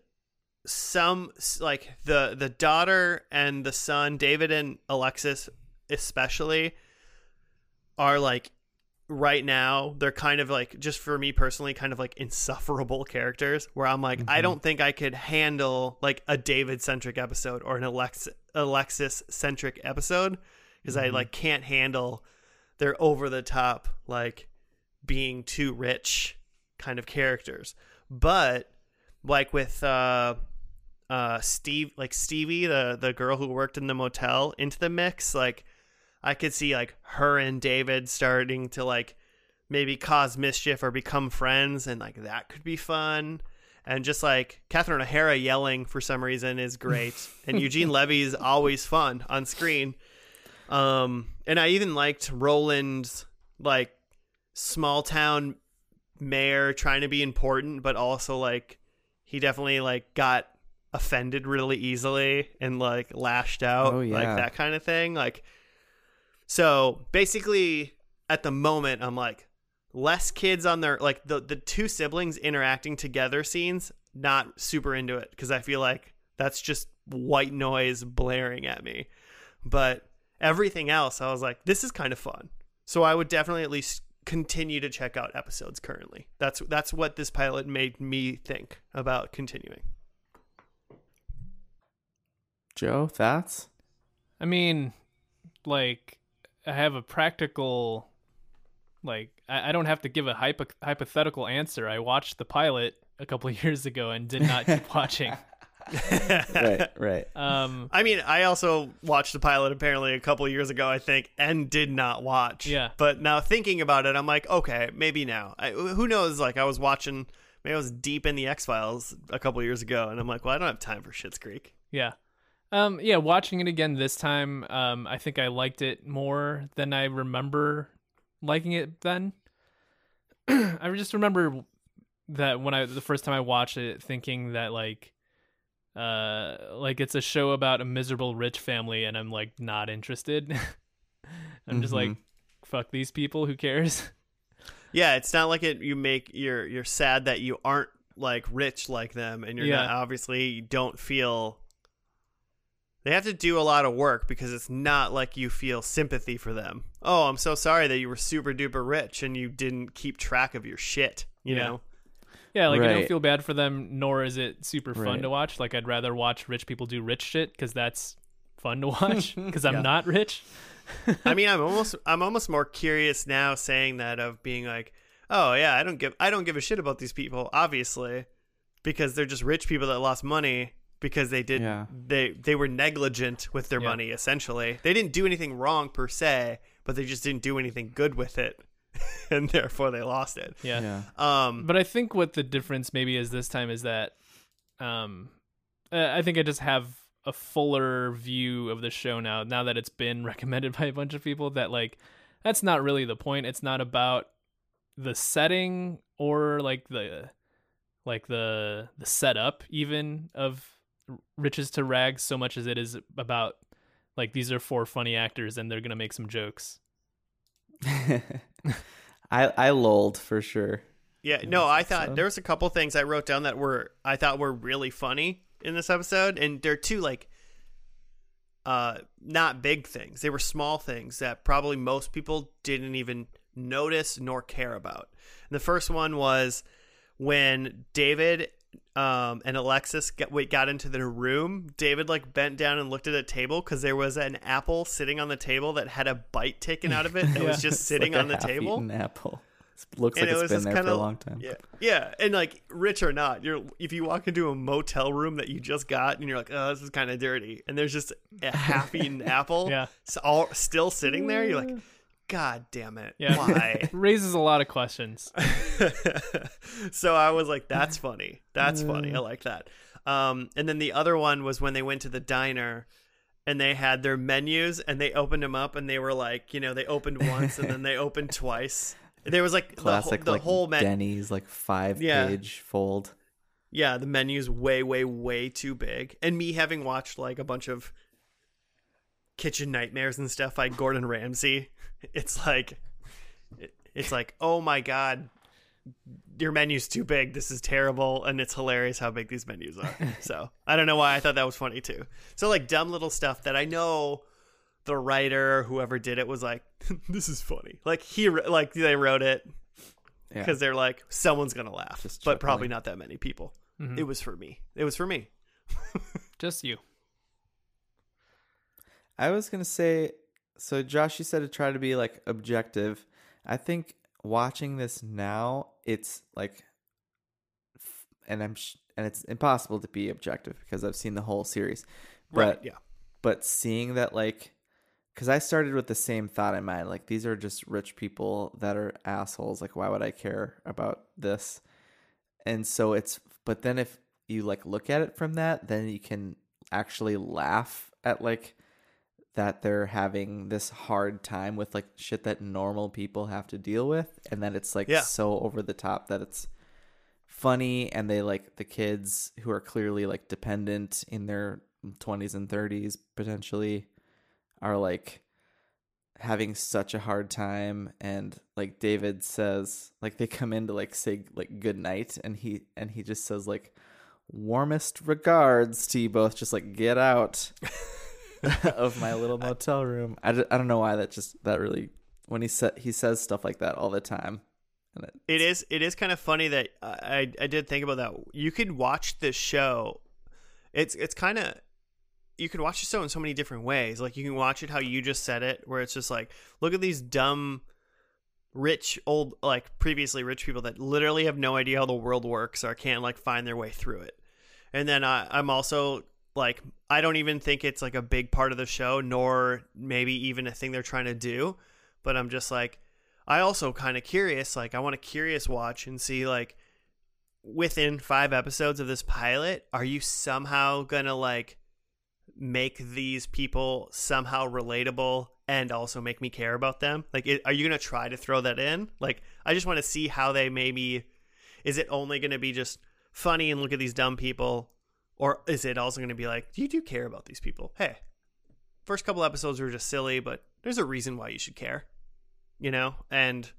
some like the the daughter and the son, David and Alexis, especially, are like right now they're kind of like just for me personally kind of like insufferable characters where i'm like i Mhm. don't think i could handle like a david centric episode or an Alex- alexis centric episode because i Mhm. like can't handle their over the top like being too rich kind of characters but like with uh uh steve like stevie the the girl who worked in the motel into the mix like I could see like her and David starting to like maybe cause mischief or become friends, and like that could be fun. And just like Catherine O'Hara yelling for some reason is great, and Eugene Levy is always fun on screen. Um, and I even liked Roland's like small town mayor trying to be important, but also like he definitely like got offended really easily and like lashed out, Oh, like that kind of thing. Like, so basically, at the moment, I'm like less kids on their like the the two siblings interacting together scenes. Not super into it because I feel like that's just white noise blaring at me. But everything else, I was like, this is kind of fun. So I would definitely at least continue to check out episodes currently. That's that's what this pilot made me think about continuing. Joe, thoughts? I mean, like, I have a practical, like, I, I don't have to give a hypo- hypothetical answer. I watched the pilot a couple of years ago and did not keep watching. right, right. Um, I mean, I also watched the pilot apparently a couple years ago, I think, and did not watch. Yeah. But now thinking about it, I'm like, okay, maybe now. I, who knows? Like, I was watching, maybe I was deep in the X Files a couple years ago, and I'm like, well, I don't have time for Schitt's Creek. yeah. Um, yeah, watching it again this time, um, I think I liked it more than I remember liking it then. I just remember that when I the first time I watched it, thinking that like, uh, like it's a show about a miserable rich family, and I'm like not interested. I'm just like, Mhm. fuck these people. Who cares? Yeah, it's not like it. You make you're you're sad that you aren't like rich like them, and you're Yeah. not obviously you don't feel. They have to do a lot of work because it's not like you feel sympathy for them. Oh, I'm so sorry that you were super duper rich and you didn't keep track of your shit. You Yeah. know. Yeah, like I don't feel bad for them, nor is it super fun Right. to watch. Like I'd rather watch rich people do rich shit because that's fun to watch. Because I'm Yeah. not rich. I mean, I'm almost I'm almost more curious now saying that of being like, oh yeah, I don't give I don't give a shit about these people, obviously, because they're just rich people that lost money because they did Yeah. they they were negligent with their Yeah. money essentially. They didn't do anything wrong per se, but they just didn't do anything good with it, and therefore they lost it. Yeah. Yeah. Um, But I think what the difference maybe is this time is that, um, I think I just have a fuller view of the show now. Now that it's been recommended by a bunch of people, that like that's not really the point. It's not about the setting or like the like the the setup even of riches to rags so much as it is about like these are four funny actors and they're gonna make some jokes. I I lolled for sure. Yeah, no, I thought episode. there was a couple things I wrote down that were I thought were really funny in this episode, and they're two like uh not big things. They were small things that probably most people didn't even notice nor care about. And the first one was when David um and Alexis got, wait, got into their room. David like bent down and looked at a table because there was an apple sitting on the table that had a bite taken out of it that was just sitting like on the table. apple. It looks And like it it's was been there for a kinda- long time. Yeah, yeah, and like rich or not, you're if you walk into a motel room that you just got and you're like, oh, this is kind of dirty, and there's just a half-eaten apple, Yeah. all still sitting there. You're like, God damn it, Yeah. why? Raises a lot of questions. so I was like, that's funny. That's funny. I like that. Um, and then the other one was when they went to the diner and they had their menus and they opened them up and they were like, you know, they opened once and then they opened twice. There was like Classic the, whole- the like whole menu. Denny's like five Yeah. page fold. Yeah, the menu's way, way, way too big. And me having watched like a bunch of kitchen nightmares and stuff like Gordon Ramsay, it's like, it's like, oh my god, your menu's too big. This is terrible, and it's hilarious how big these menus are. so I don't know why I thought that was funny too. So like dumb little stuff that I know the writer, whoever did it, was like, this is funny. Like he, like they wrote it Yeah. because they're like, someone's gonna laugh, Just but probably not that many people. Mhm. It was for me. It was for me. Just you. I was gonna say, so Josh, you said to try to be like objective. I think watching this now, it's like, and I'm sh- and it's impossible to be objective because I've seen the whole series. But right. Yeah. but seeing that like because i started with the same thought in mind like these are just rich people that are assholes like why would i care about this and so it's but then if you like look at it from that then you can actually laugh at like that they're having this hard time with like shit that normal people have to deal with and that it's like Yeah. so over the top that it's funny and they like the kids who are clearly like dependent in their 20s and 30s potentially are like having such a hard time and like David says like they come in to like say like good night and he and he just says like warmest regards to you both just like get out of my little motel room I, d- I don't know why that just that really when he said he says stuff like that all the time and it, is. It is kind of funny that I I did think about that. You could watch this show. It's it's kind of you can watch the show in so many different ways. Like you can watch it how you just said it, where it's just like, look at these dumb, rich old like previously rich people that literally have no idea how the world works or can't like find their way through it. And then I, I'm also like, I don't even think it's like a big part of the show, nor maybe even a thing they're trying to do. But I'm just like, I also kind of curious. Like, I want to curious watch and see like within five episodes of this pilot, are you somehow gonna like make these people somehow relatable and also make me care about them? Like, it, are you gonna try to throw that in? Like, I just want to see how they maybe. Is it only gonna be just funny and look at these dumb people, or is it also gonna be like, Do you do care about these people? Hey, first couple episodes were just silly, but there's a reason why you should care, you know, and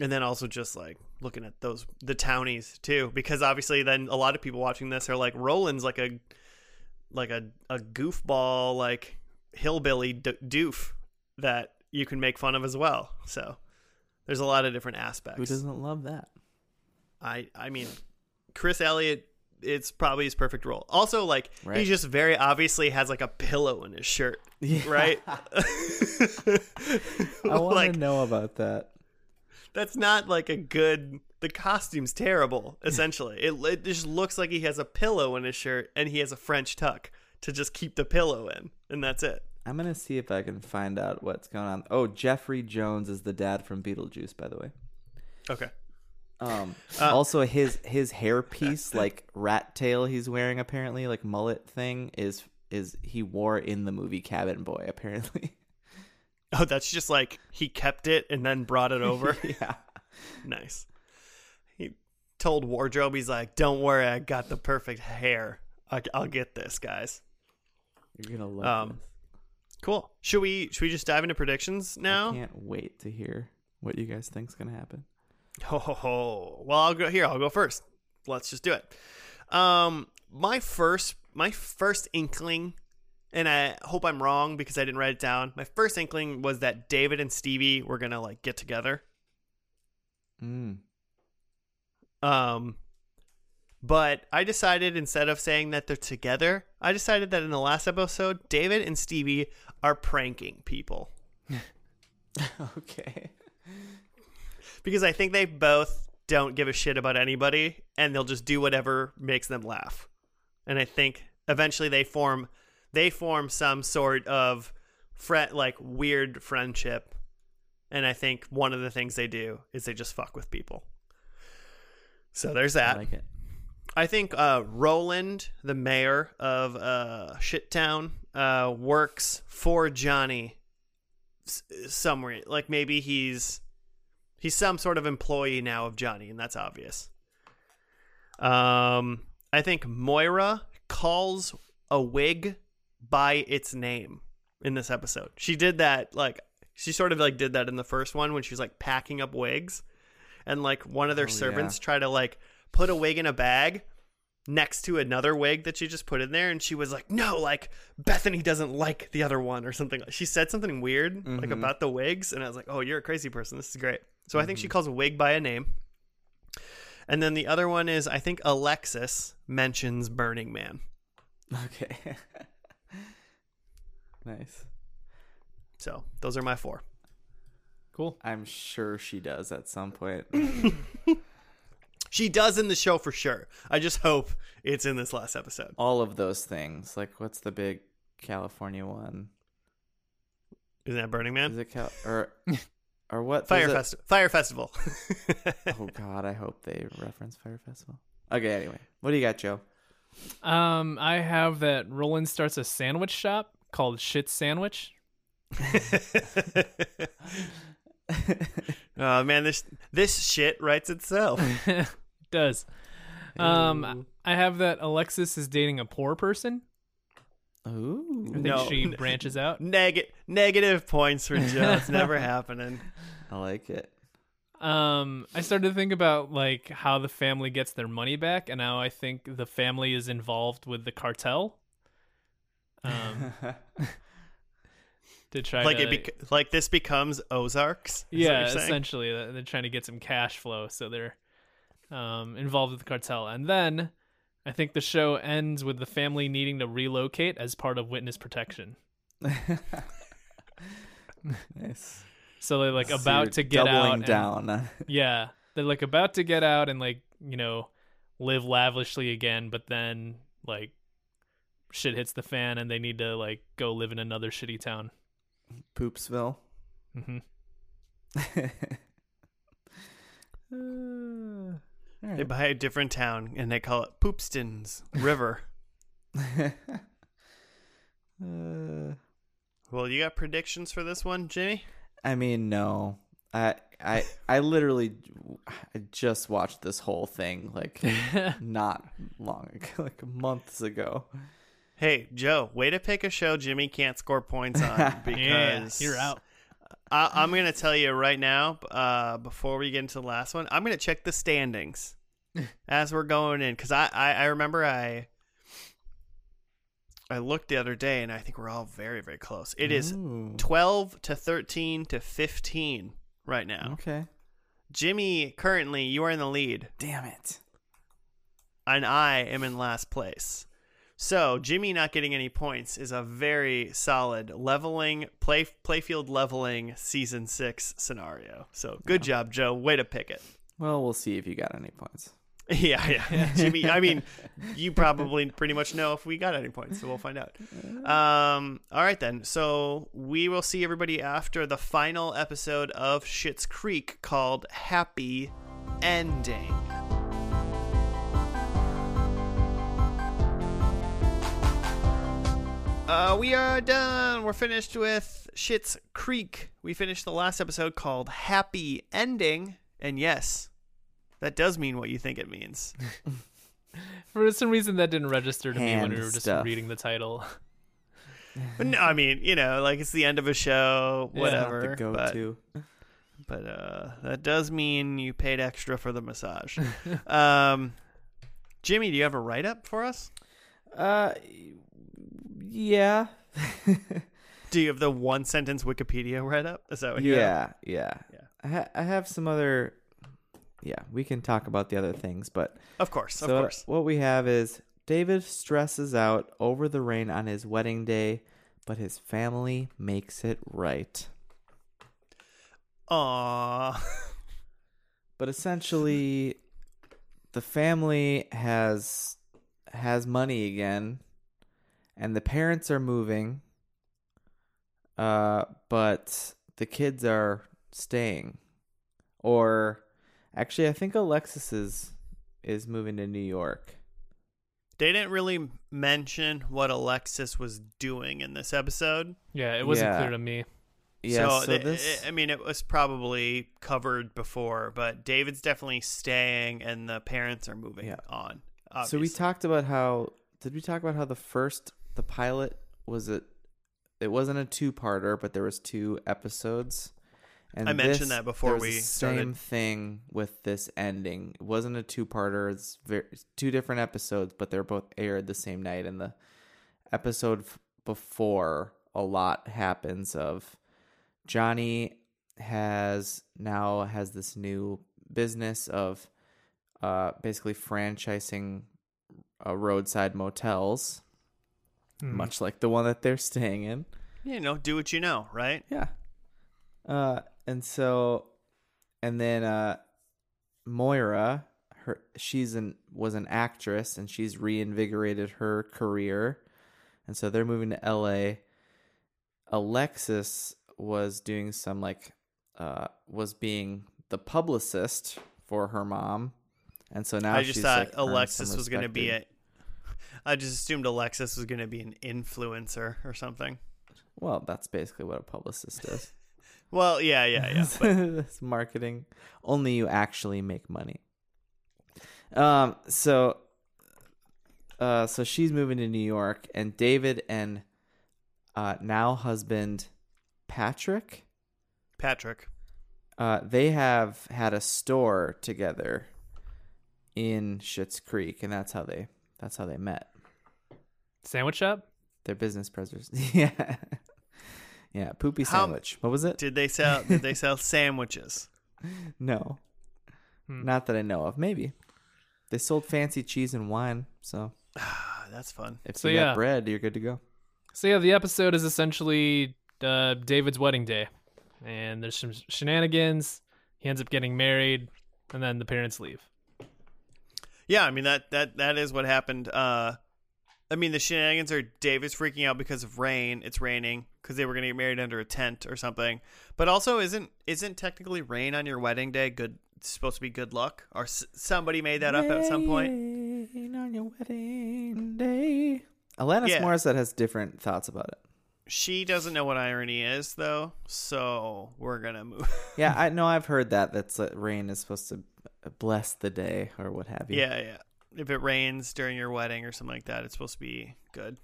and then also just like looking at those the townies too because obviously then a lot of people watching this are like roland's like a like a, a goofball like hillbilly d- doof that you can make fun of as well so there's a lot of different aspects Who doesn't love that? i i mean chris elliott it's probably his perfect role also like he just very obviously has like a pillow in his shirt Yeah. right I want like to know about that. that's not like a good the costume's terrible essentially it, it just looks like he has a pillow in his shirt and he has a french tuck to just keep the pillow in and that's it I'm gonna see if I can find out what's going on. Oh, Jeffrey Jones is the dad from Beetlejuice, by the way. okay Um, Uh, also his his hair piece, like rat tail, he's wearing apparently, like mullet thing, is is he wore in the movie Cabin Boy apparently. oh that's just like he kept it and then brought it over yeah. nice he told wardrobe he's like don't worry i got the perfect hair I, i'll get this guys You're gonna love Um, this. cool should we should we just dive into predictions now I can't wait to hear what you guys think's gonna happen. Ho ho ho. Well, I'll go here. I'll go first. Let's just do it. Um, my first, my first inkling, and I hope I'm wrong because I didn't write it down. My first inkling was that David and Stevie were gonna like get together. Mm. Um, but I decided instead of saying that they're together, I decided that in the last episode, David and Stevie are pranking people okay. Because I think they both don't give a shit about anybody and they'll just do whatever makes them laugh. And I think eventually they form they form some sort of fre- like weird friendship. And I think one of the things they do is they just fuck with people. So there's I that. like it. I think uh, Roland, the mayor of uh, Shittown, uh, works for Johnny s- somewhere. Like maybe he's he's some sort of employee now of Johnny, and that's obvious. Um, I think Moira calls a wig by its name in this episode. She did that like she sort of like did that in the first one when she was like packing up wigs, and like one of their Oh, servants tried to like put a wig in a bag next to another wig that she just put in there and she was like no like bethany doesn't like the other one or something she said something weird like Mhm. about the wigs and i was like oh you're a crazy person this is great so i think she Mm-hmm. calls a wig by a name and then the other one is i think alexis mentions burning man Okay. nice. so those are my four Cool. I'm sure she does at some point. she does in the show for sure i just hope it's in this last episode All of those things. Like, what's the big California one? isn't that burning man Is it Cal or or what? fire There's festival fire festival Oh God, I hope they reference Fire Festival. Okay, anyway, what do you got, Joe? Um, I have that Roland starts a sandwich shop called Shit Sandwich. oh man, this this shit writes itself. it does. Um, Ooh. I have that Alexis is dating a poor person. Ooh, I think No. she branches out. Neg- negative points for Joe. It's never happening. I like it. Um, I started to think about like how the family gets their money back, and now I think the family is involved with the cartel. Um, to try Like to it, bec- like this becomes Ozarks. yeah, essentially they're trying to get some cash flow, so they're um, involved with the cartel. And then I think the show ends with the family needing to relocate as part of witness protection. nice. So they're like So about to get out. and- down. yeah, they're like about to get out and like you know live lavishly again, but then like shit hits the fan and they need to like go live in another shitty town. Poopsville. Mm-hmm. Uh, all They buy a different town and they call it Poopstons River. Uh, well, you got predictions for this one, Jimmy? I mean, no. I I I literally I just watched this whole thing like not long ago, like months ago. Hey, Joe, way to pick a show Jimmy can't score points on because yeah, you're out. I, I'm going to tell you right now, uh, before we get into the last one, I'm going to check the standings as we're going in because I, I, I remember I I looked the other day and I think we're all very very close. It is Ooh. 12 to 13 to 15 right now. okay. Jimmy, currently you are in the lead, Damn it. and I am in last place. So Jimmy not getting any points is a very solid leveling play playfield leveling season six scenario. So good job, Joe. Way to pick it. Well, we'll see if you got any points. Yeah, yeah, Jimmy. I mean, you probably pretty much know if we got any points, so we'll find out. Um, all right then. So we will see everybody after the final episode of Schitt's Creek called "Happy Ending." Uh, we are done. We're finished with Schitt's Creek. We finished the last episode called "Happy Ending," and yes, that does mean what you think it means. For some reason that didn't register to me when we were just stuff. reading the title. But no, I mean, you know, like it's the end of a show, Yeah. whatever. the go but to. but uh, that does mean you paid extra for the massage. um, Jimmy, do you have a write up for us? Uh, yeah. Do you have the one sentence Wikipedia write up? Is that what you yeah, yeah. Yeah. I, ha- I have some other. Yeah, we can talk about the other things, but Of course, so of course. what we have is David stresses out over the rain on his wedding day, but his family makes it right. Aw. But essentially, the family has has money again, and the parents are moving. Uh, but the kids are staying, or actually, I think Alexis is is moving to New York. They didn't really mention what Alexis was doing in this episode. Yeah, it wasn't Yeah. clear to me. Yeah, so, so, th- this I mean, it was probably covered before, but David's definitely staying, and the parents are moving Yeah. on. So we talked about how did we talk about how the first the pilot was it it wasn't a two parter, but there was two episodes. And I mentioned this- that before we the started. Same thing with this ending. It wasn't a two parter. It's very, two different episodes, but they're both aired the same night. And the episode f- before, a lot happens. Of Johnny has now has this new business of uh, basically franchising uh, roadside motels, Hmm. much like the one that they're staying in. you know, do what you know, right? Yeah. Uh, and so, and then uh, Moira, her she's an was an actress, and she's reinvigorated her career, and so they're moving to L.A. Alexis was doing some like uh was being the publicist for her mom, and so now I just thought like, Alexis was going to be respect. I just assumed Alexis was going to be an influencer or something. Well, that's basically what a publicist is. Well, yeah, yeah, yeah. It's marketing. Only you actually make money. Um. So. Uh. So she's moving to New York, and David and, uh, now husband, Patrick. Patrick, Uh. They have had a store together. In Schitt's Creek, and that's how they. That's how they met. Sandwich shop? Their business presidents. yeah. Yeah. Poopy How- sandwich. What was it? did they sell? did they sell sandwiches? No. Hmm. Not that I know of. Maybe. They sold fancy cheese and wine, so Ah, That's fun. if So, you yeah. got bread, you're good to go. So yeah, the episode is essentially uh, David's wedding day, and there's some shenanigans. He ends up getting married, and then the parents leave. Yeah, I mean that that that is what happened. Uh, I mean the shenanigans are David's freaking out because of rain. It's raining because they were going to get married under a tent or something. But also, isn't isn't technically rain on your wedding day good? Supposed to be good luck, or s- somebody made that up at some point. Rain on your wedding day. Alanis Yeah. Morissette has different thoughts about it. She doesn't know what irony is though, so we're gonna move. Yeah, I know. I've heard that. That's uh, rain is supposed to bless the day or what have you. Yeah, yeah. If it rains during your wedding or something like that, it's supposed to be good.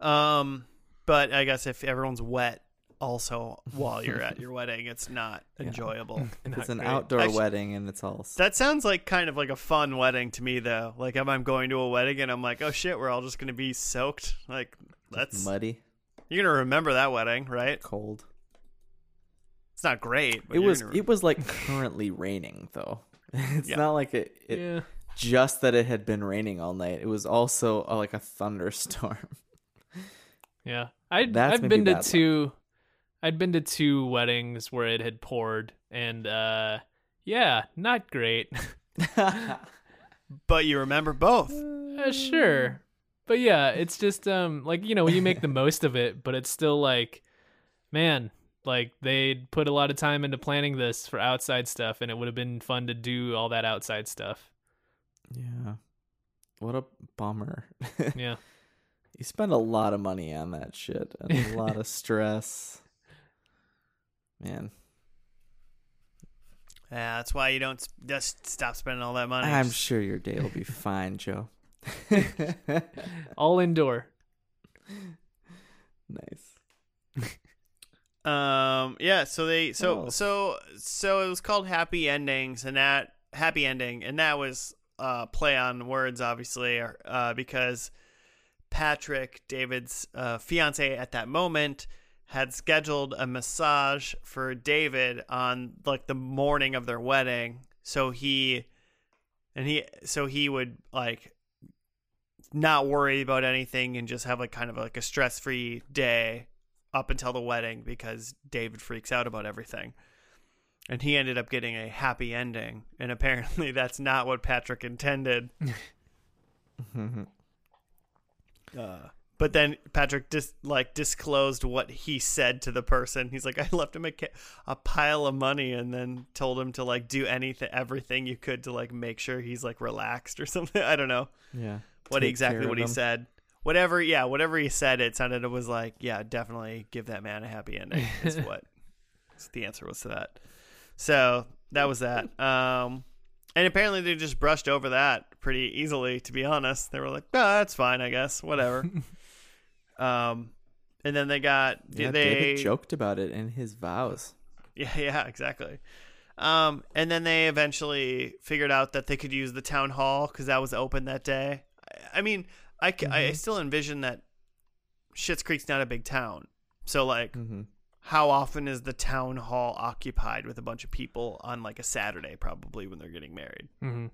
Um, but I guess if everyone's wet also while you're at your wedding, it's not Yeah. enjoyable. If it's an great. outdoor Actually- wedding and it's all That sounds like kind of like a fun wedding to me though. Like if I'm going to a wedding and I'm like, "Oh shit, we're all just going to be soaked." Like that's muddy, you're going to remember that wedding, right? cold. It's not great, but It was. gonna It was like currently raining though. It's Yeah. not like it. it yeah. Just that it had been raining all night. It was also uh, like a thunderstorm. Yeah. I That's I've been to bad luck. two I'd been to two weddings where it had poured and uh yeah, not great. but you remember both. uh, sure. But yeah, it's just um like you know, you make the most of it, but it's still like man, like they'd put a lot of time into planning this for outside stuff and it would have been fun to do all that outside stuff. yeah. What a bummer. Yeah. You spend a lot of money on that shit and a lot of stress. Man, Yeah, that's why you don't just stop spending all that money. I'm Just- sure your day will be fine, Joe. All indoor. nice. Um. Yeah. So they. So else? so so it was called Happy Endings, and that Happy Ending, and that was uh play on words, obviously, uh, because Patrick, David's uh, fiance at that moment, had scheduled a massage for David on like the morning of their wedding. So he, and he, so he would like not worry about anything and just have like kind of like a stress free day up until the wedding because David freaks out about everything. And he ended up getting a happy ending. And apparently that's not what Patrick intended. Uh, but then Patrick dis- like disclosed what he said to the person. He's like, I left him a, ca- a pile of money and then told him to like do anything, everything you could to like make sure he's like relaxed or something. I don't know yeah. what Take exactly what he him. said. Whatever, yeah, whatever he said, it sounded it was like, yeah, definitely give that man a happy ending. Is what the answer was to that. So that was that. Um, and apparently they just brushed over that pretty easily. To be honest, they were like, "Oh, that's fine, I guess, whatever." um, and then they got Yeah, they David joked about it in his vows. yeah, yeah, exactly. Um, and then they eventually figured out that they could use the town hall because that was open that day. I, I mean, I, c- I still envision that Schitt's Creek's not a big town, so like, hmm how often is the town hall occupied with a bunch of people on like a Saturday, probably when they're getting married? hmm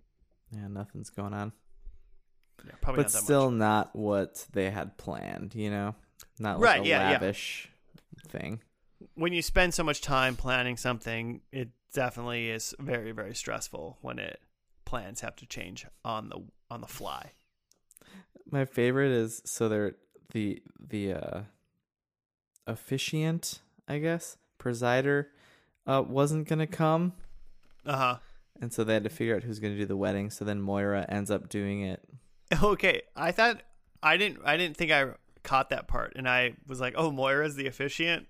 Yeah, nothing's going on. Yeah, probably but not that still much. not what they had planned, you know? Not Right, a yeah, yeah. lavish thing. When you spend so much time planning something, it definitely is very, very stressful when it plans have to change on the on the fly. My favorite is so they're the the uh officiant, I guess, presider uh wasn't gonna come. Uh huh. And so they had to figure out who's gonna do the wedding. So then Moira ends up doing it. Okay, I thought I didn't I didn't think I caught that part, and I was like, "Oh, Moira's the officiant."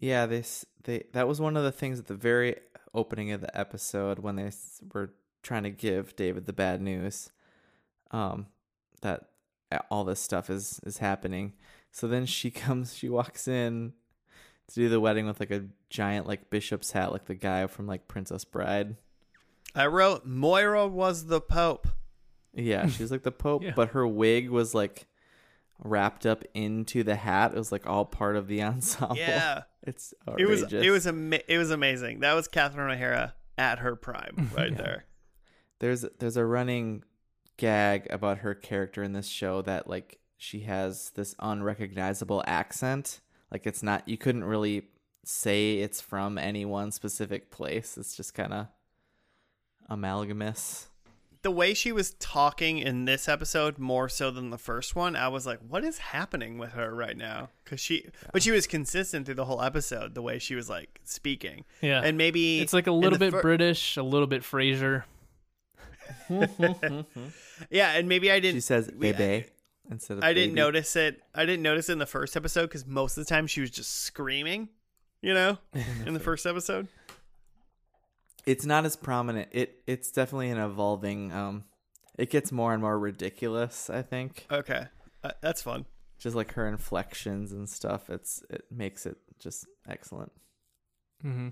Yeah, they they that was one of the things at the very opening of the episode when they were trying to give David the bad news, um, that all this stuff is is happening. So then she comes, she walks in to do the wedding with like a giant like bishop's hat, like the guy from like Princess Bride. I wrote Moira was the Pope. Yeah, she's like the Pope, Yeah. but her wig was like wrapped up into the hat. It was like all part of the ensemble. Yeah, it's it was it was ama- it was amazing. That was Catherine O'Hara at her prime, right Yeah. there. there's there's a running gag about her character in this show that like she has this unrecognizable accent like it's not you couldn't really say it's from any one specific place it's just kind of amalgamous the way she was talking in this episode more so than the first one, I was like, what is happening with her right now? Because she, but she was consistent through the whole episode, the way she was like speaking. Yeah. And maybe it's like a little bit fir- British, a little bit Frasier. Yeah, and maybe I didn't. She says we- "bebe" instead of. I didn't baby. notice it. I didn't notice it in the first episode because most of the time she was just screaming, you know, in the first episode. It's not as prominent. It it's definitely an evolving. Um, it gets more and more ridiculous. I think Okay, uh, that's fun. just like her inflections and stuff. It's it makes it just excellent. Mm-hmm.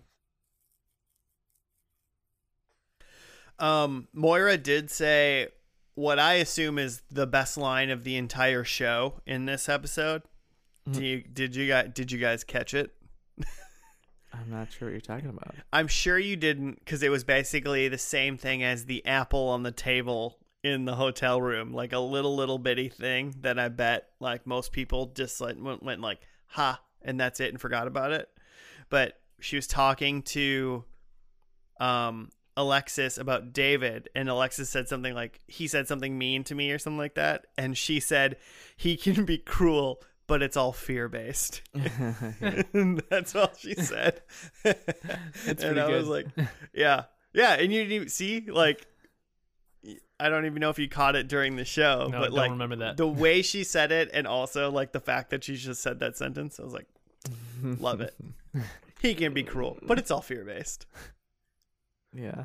Um, Moira did say what I assume is the best line of the entire show in this episode. Do you did you guys did you guys catch it? I'm not sure what you're talking about. I'm sure you didn't because it was basically the same thing as the apple on the table in the hotel room, like a little little bitty thing that I bet like most people just like went, went like ha and that's it and forgot about it. But she was talking to um Alexis about David and Alexis said something like he said something mean to me or something like that and she said he can be cruel but it's all fear based. That's all she said. and pretty I was like, yeah. Yeah, and you didn't even see like I don't even know if you caught it during the show, No, but like remember that. the way she said it and also like the fact that she just said that sentence, I was like, love it. he can be cruel, but it's all fear based. Yeah.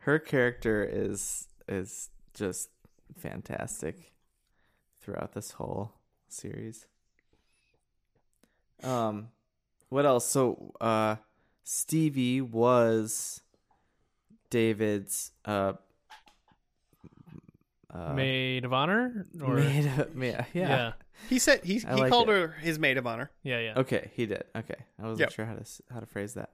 Her character is is just fantastic throughout this whole series. Um what else? So uh Stevie was David's uh uh Maid of honor, or maid of- ma- yeah. yeah, He said he I he like called it. her his maid of honor. yeah, yeah. Okay, he did. Okay, I wasn't Yep. sure how to how to phrase that.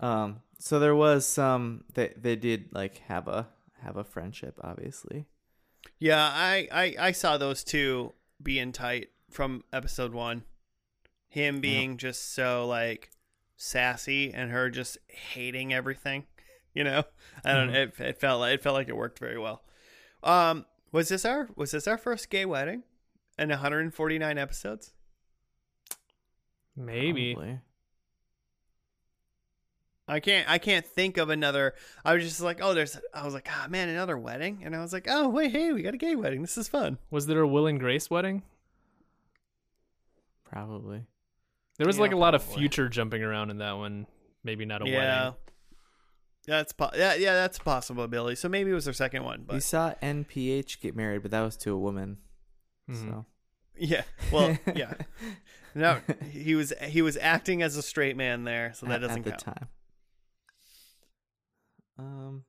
Um, so there was some they they did like have a have a friendship, obviously. Yeah, I, I I saw those two being tight from episode one. Him being just so like sassy and her just hating everything. You know, I don't. It, it felt like it felt like it worked very well. Um, was this our was this our first gay wedding? In 149 episodes. Maybe. Probably. I can't I can't think of another. I was just like, oh, there's. I was like, ah, man, another wedding, and I was like, oh, wait, hey, we got a gay wedding. This is fun. Was there a Will and Grace wedding? Probably. There was Yeah, like a lot of future jumping around in that one. Maybe not a yeah. wedding. That's po- yeah, yeah, that's a possibility. So maybe it was their second one, But. we saw NPH get married, but that was to a woman. Mhm. So yeah, well, yeah. No, he was he was acting as a straight man there, so that doesn't at the count. time. Um,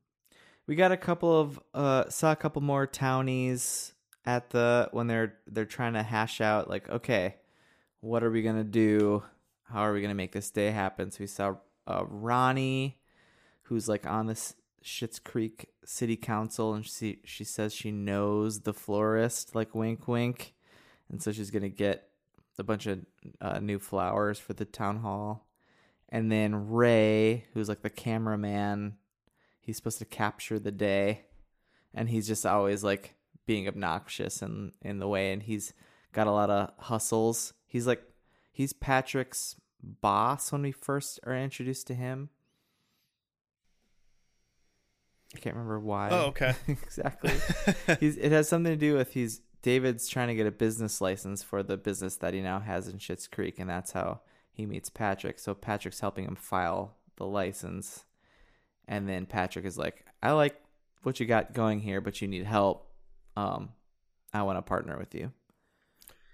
we got a couple of uh saw a couple more townies at the when they're they're trying to hash out like okay, what are we gonna do? How are we gonna make this day happen? So we saw uh, Ronnie, who's like on this Schitt's Creek City Council, and she she says she knows the florist, like wink wink, and so she's gonna get a bunch of uh, new flowers for the town hall. And then Ray, who's like the cameraman, he's supposed to capture the day, and he's just always like being obnoxious and in the way, and he's got a lot of hustles. He's like he's Patrick's boss when we first are introduced to him. I can't remember why. Oh, okay. exactly. he's it has something to do with he's David's trying to get a business license for the business that he now has in Schitt's Creek, and that's how he meets Patrick. So Patrick's helping him file the license, and then Patrick is like, "I like what you got going here, but you need help. Um, I want to partner with you."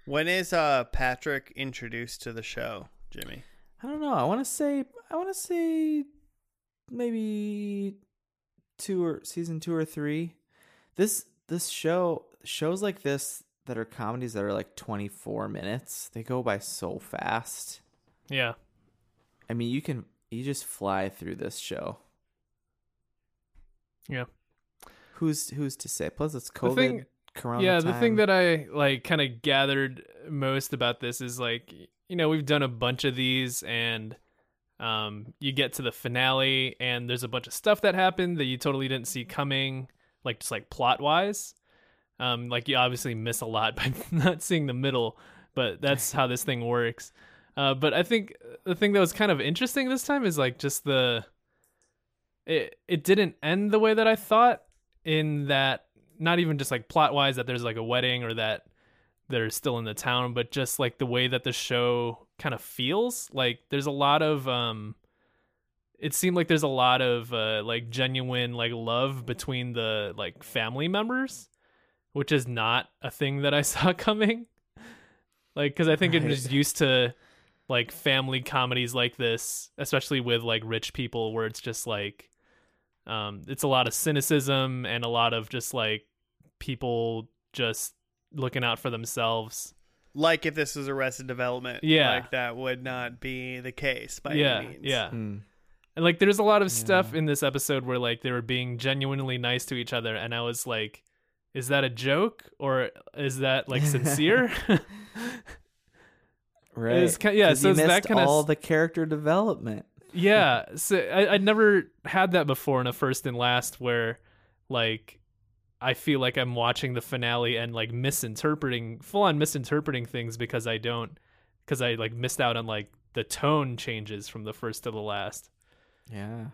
when is uh Patrick introduced to the show, Jimmy? I don't know. I want to say I want to say maybe two or season two or three. This this show shows like this that are comedies that are like 24 minutes. They go by so fast. Yeah. I mean, you can you just fly through this show. Yeah. Who's who's to say? Plus, it's The COVID. thing- corona yeah, the thing that I like kind of gathered most about this is like you know, we've done a bunch of these and um you get to the finale and there's a bunch of stuff that happened that you totally didn't see coming like just like plot wise. Um, like you obviously miss a lot by not seeing the middle, but that's how this thing works. Uh, but I think the thing that was kind of interesting this time is like just the it it didn't end the way that I thought in that not even just like plot wise that there's like a wedding or that they're still in the town, but just like the way that the show kind of feels. Like there's a lot of um it seemed like there's a lot of uh like genuine like love between the like family members, which is not a thing that I saw coming. Like cuz I think I'm Right. just used to like family comedies like this, especially with like rich people where it's just like um it's a lot of cynicism and a lot of just like people just looking out for themselves. Like if this was Arrested Development, Yeah. like that would not be the case by yeah, any means. yeah. Hmm. And like there's a lot of stuff in this episode where like they were being genuinely nice to each other and I was like is that a joke or is that like sincere? Right. It's ki- yeah, 'Cause so you it's that missed kinda all s- the character development. Yeah, so I I'd never had that before in a first and last where like I feel like I'm watching the finale and like misinterpreting full on misinterpreting things because I don't because I like missed out on like the tone changes from the first to the last. Yeah.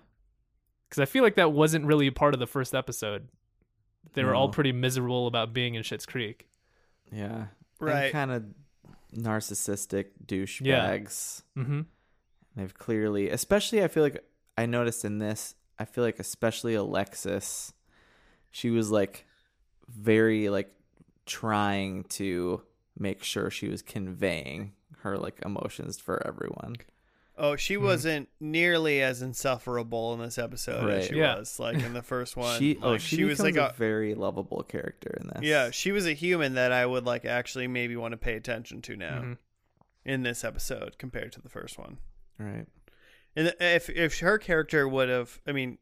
because I feel like that wasn't really a part of the first episode. They were all pretty miserable about being in Schitt's Creek. Yeah. Right. Kind of narcissistic douchebags. Mm-hmm. They've clearly, especially, I feel like I noticed in this, I feel like especially Alexis, she was like very like trying to make sure she was conveying her like emotions for everyone. Oh, she wasn't nearly as insufferable in this episode as she Yeah. was like in the first one. She oh Like, she, was like a, a very lovable character in this. yeah, she was a human that I would like actually maybe want to pay attention to now Mhm. in this episode compared to the first one. Right. And if if her character would have, I mean,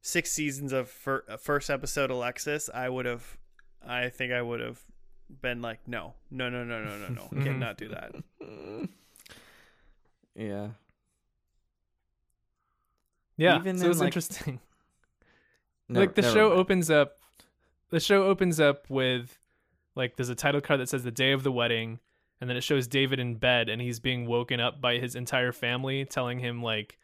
six seasons of fir- uh, first episode Alexis, I would have, I think I would have been like, no, no, no, no, no, no, no, cannot do that. Yeah. Yeah, Even so it was like- interesting. No, like the show mind. opens up, the show opens up with like there's a title card that says the day of the wedding, and then it shows David in bed and he's being woken up by his entire family telling him like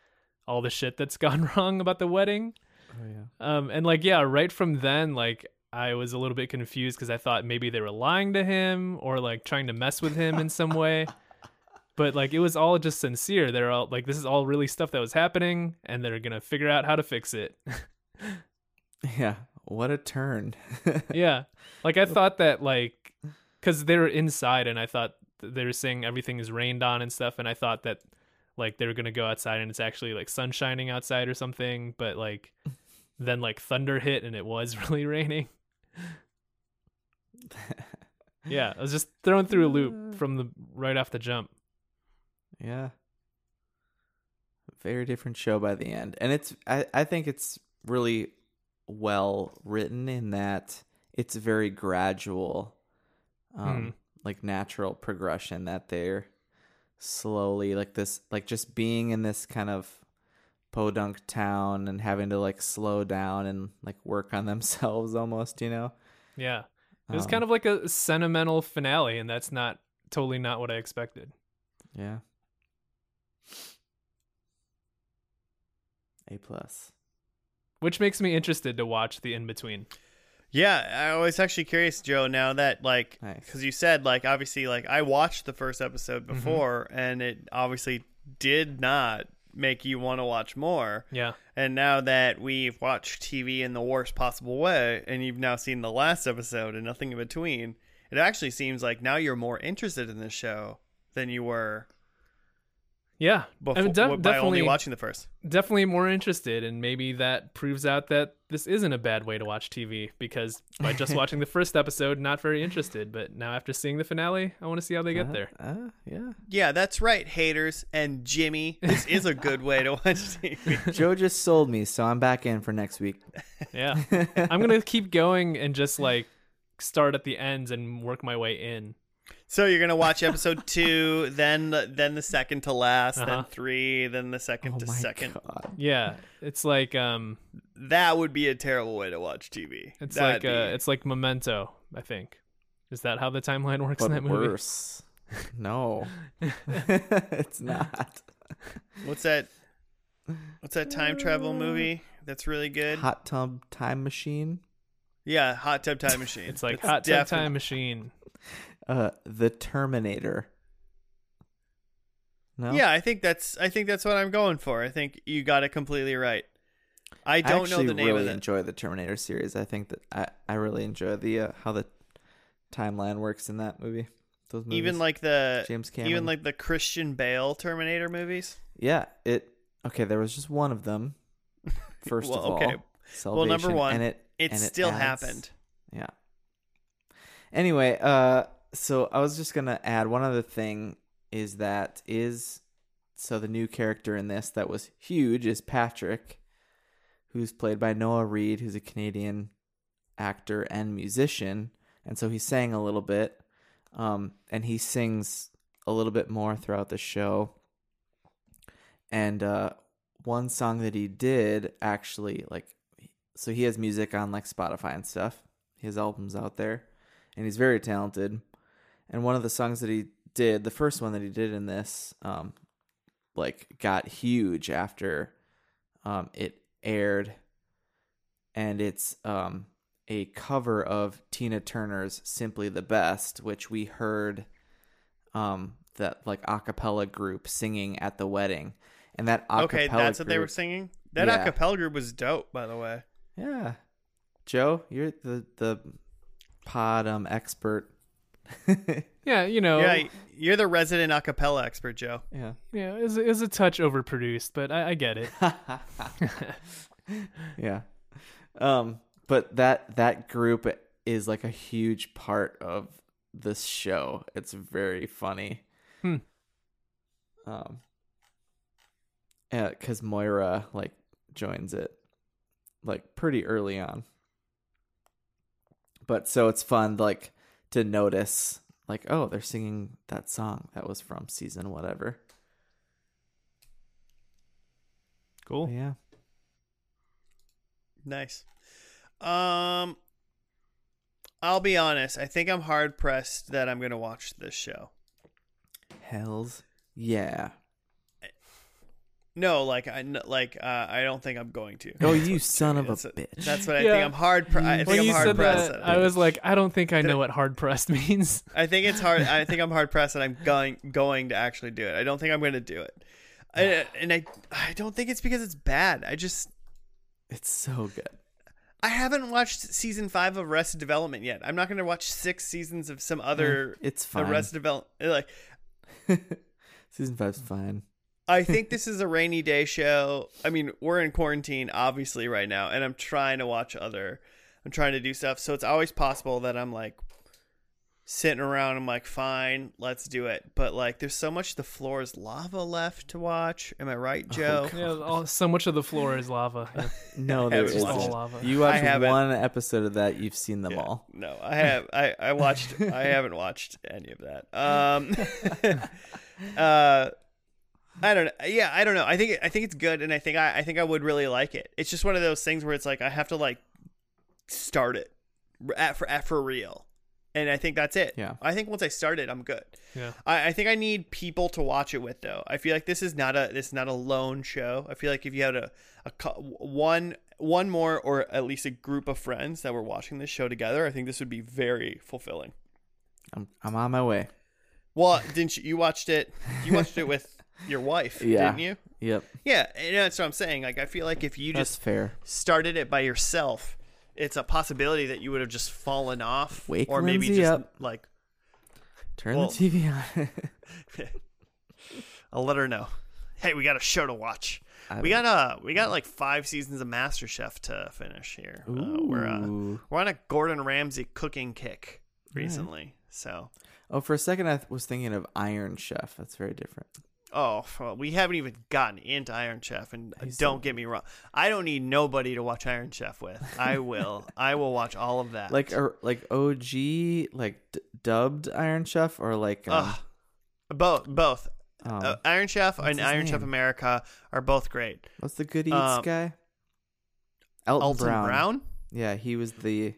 all the shit that's gone wrong about the wedding. Oh, yeah. Um, and like, yeah, right from then, like, I was a little bit confused because I thought maybe they were lying to him or like trying to mess with him in some way. But like, it was all just sincere. They're all like, this is all really stuff that was happening, and they're gonna figure out how to fix it. Yeah. What a turn. yeah, like I thought that like, because they were inside, and I thought th- they were saying everything is rained on and stuff, and I thought that like they were gonna go outside and it's actually like sun shining outside or something, but like then like thunder hit and it was really raining. Yeah, I was just thrown through a loop from the right off the jump. Yeah. Very different show by the end. And it's I, I think it's really well written in that it's very gradual um Mhm. Like natural progression that they're slowly like this like just being in this kind of podunk town and having to like slow down and like work on themselves almost, you know. Yeah, it was Um, kind of like a sentimental finale, and that's not totally not what I expected. Yeah. A plus. Which makes me interested to watch the in between. Yeah, I was actually curious, Joe. Now that like, Nice. because you said like, obviously, like I watched the first episode Mm-hmm. before, and it obviously did not make you want to watch more. Yeah, And now that we've watched TV in the worst possible way, and you've now seen the last episode and nothing in between, it actually seems like now you're more interested in this show than you were yeah, before I mean, de- by only definitely, watching the first. definitely more interested, and maybe that proves out that this isn't a bad way to watch TV because by just watching the first episode, not very interested, but now after seeing the finale, I want to see how they get Uh, there. Uh, yeah. Yeah, that's right, haters and Jimmy. This is a good way to watch TV. Joe just sold me, so I'm back in for next week. Yeah, I'm gonna keep going and just like start at the ends and work my way in. So you're gonna watch episode two, then the, then the second to last, then Uh-huh. three, then the second oh to my second. god. Yeah, it's like um that would be a terrible way to watch TV. It's That'd like uh, it's like Memento. I think. Is that how the timeline works in that movie? worse. no, it's not. what's that? What's that time travel movie that's really good? Hot tub time machine. yeah, Hot Tub Time Machine. It's like That's Hot Tub definitely- Time Machine. Uh, the Terminator. No. Yeah, I think that's I think that's what I'm going for. I think you got it completely right. I don't actually know the name really of it. enjoy the Terminator series. I think that I, I really enjoy the uh, how the timeline works in that movie. Those movies. Even like the James Cameron. even like the Christian Bale Terminator movies. yeah, it okay. There was just one of them. First Well, of all, okay. Well, number one, and it It and still adds- happened. Yeah. Anyway, uh so I was just to add one other thing is that is so the new character in this that was huge is Patrick who's played by Noah Reid who's a Canadian actor and musician and so he sang a little bit um and he sings a little bit more throughout the show and uh one song that he did actually like so he has music on like Spotify and stuff. His albums out there, and he's very talented. And one of the songs that he did, the first one that he did in this, um, like got huge after um it aired, and it's um a cover of Tina Turner's "Simply the Best," which we heard um that like a cappella group singing at the wedding, and that a Okay, cappella that's what they were singing. That Yeah. acapella group was dope, by the way. Yeah. Joe, you're the the pod um expert. Yeah, you know, Yeah, you're the resident acapella expert, Joe. yeah. yeah, is is a touch overproduced, but I, I get it. yeah. Um but that that group is like a huge part of this show. It's very funny. Hmm. Um yeah, cuz Moira like joins it like pretty early on. But so it's fun like to notice like oh, they're singing that song that was from season whatever. Cool. Yeah. Nice. Um, I'll be honest. I think I'm hard pressed that I'm gonna watch this show. Hells yeah. No, like I like uh, I don't think I'm going to. Oh, you son of a That's, bitch. that's what I Yeah. think. I'm hard. Pre- I think When I'm you hard said pressed. that, that I was like, I don't think I know what hard pressed means. I think it's hard. I think I'm hard pressed and I'm going going to actually do it. I don't think I'm going to do it. I, and I I don't think it's because it's bad. I just It's so good. I haven't watched season five of Arrested Development yet. I'm not going to watch six seasons of some other It's fine. Arrested Development. Like Season five's fine. I think this is a rainy day show. I mean, we're in quarantine obviously right now, and I'm trying to watch other. I'm trying to do stuff, so it's always possible that I'm like sitting around. I'm like, fine, let's do it. But like, there's so much the floor is lava left to watch. Am I right, Joe? yeah, all, so much of the floor is lava. Yeah. No, I there haven't is watched all lava. You watch one episode of that, you've seen them Yeah. all. No, I have. I I watched. I haven't watched any of that. Um, uh, I don't know. Yeah, I don't know. I think I think it's good, and I think I, I think I would really like it. It's just one of those things where it's like I have to like start it at for at for real, and I think that's it. Yeah. I think once I start it, I'm good. Yeah. I, I think I need people to watch it with though. I feel like this is not a this is not a lone show. I feel like if you had a, a one one more or at least a group of friends that were watching this show together, I think this would be very fulfilling. I'm I'm on my way. Well, didn't you? You watched it. You watched it with your wife, Yeah. didn't you? Yep. Yeah, and that's what I'm saying. Like, I feel like if you That's just fair. started it by yourself, it's a possibility that you would have just fallen off, Wake or maybe Lindsay just up. like Turn Well- the TV on. I'll let her know. Hey, we got a show to watch. I We got uh we got like five seasons of MasterChef to finish here. Uh, we're uh, we're on a Gordon Ramsay cooking kick recently. So Oh, for a second I was thinking of Iron Chef. That's very different. Oh we haven't even gotten into Iron Chef, and He's don't get me wrong, I don't need nobody to watch Iron Chef with. I will. I will watch all of that. Like a, like OG, like d- dubbed Iron Chef, or like um, Ugh. both both um, uh, Iron Chef and Iron Chef? America are both great. what's the Good Eats um, guy? Elton, Alton Brown. Brown. Yeah, he was the,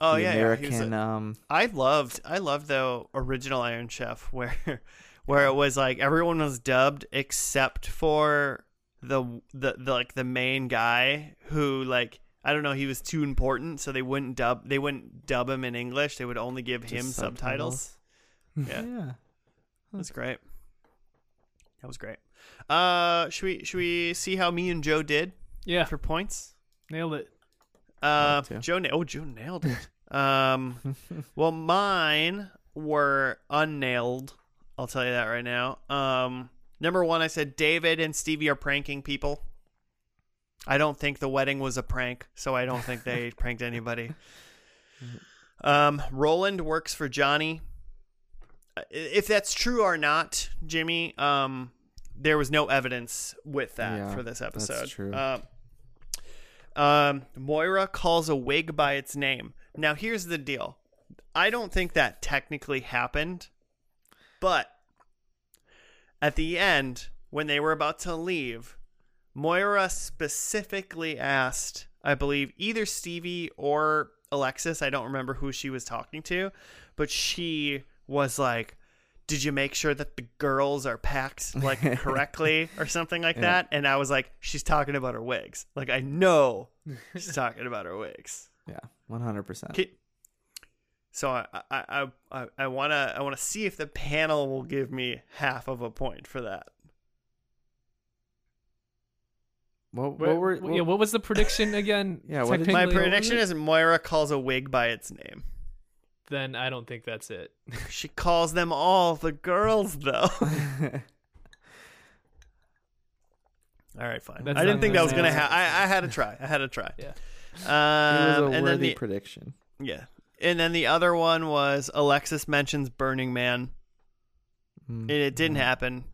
Oh the yeah, yeah. American. Was a- um, I loved I loved the original Iron Chef where where it was like everyone was dubbed except for the the, the like the main guy who like I don't know he was too important so they wouldn't dub they wouldn't dub him in English they would only give Just him subtitles. Yeah, yeah. that's great. That was great. Uh, should we should we see how me and Joe did Yeah, for points? nailed it. Uh, to. Joe. Na- oh, Joe nailed it. um, well, mine were unnailed. I'll tell you that right now. Um, number one, I said David and Stevie are pranking people. I don't think the wedding was a prank, so I don't think they pranked anybody. Um, Roland works for Johnny. Uh, If that's true or not, Jimmy, um, there was no evidence with that Yeah, for this episode. that's true. Um, um, Moira calls a wig by its name. Now, here's the deal. I don't think that technically happened, but at the end, when they were about to leave, Moira specifically asked, I believe, either Stevie or Alexis. I don't remember who she was talking to, but she was like, Did you make sure that the girls are packed like correctly or something like Yeah. that? And I was like, She's talking about her wigs. Like, I know she's talking about her wigs. Yeah, one hundred percent. Okay. So I I I I, I wanna I wanna see if the panel will give me half of a point for that. What, What, what were? yeah, what was the prediction again? Yeah, what did- My Technically, what was prediction is Moira calls a wig by its name. Then I don't think that's it. She calls them all the girls though. all right, fine. That's I didn't think that was gonna gonna happen. I, I had a try. I had a try. Yeah. it Um, was a and then worthy the prediction. yeah, and then the other one was Alexis mentions Burning Man. Mm. and it didn't happen.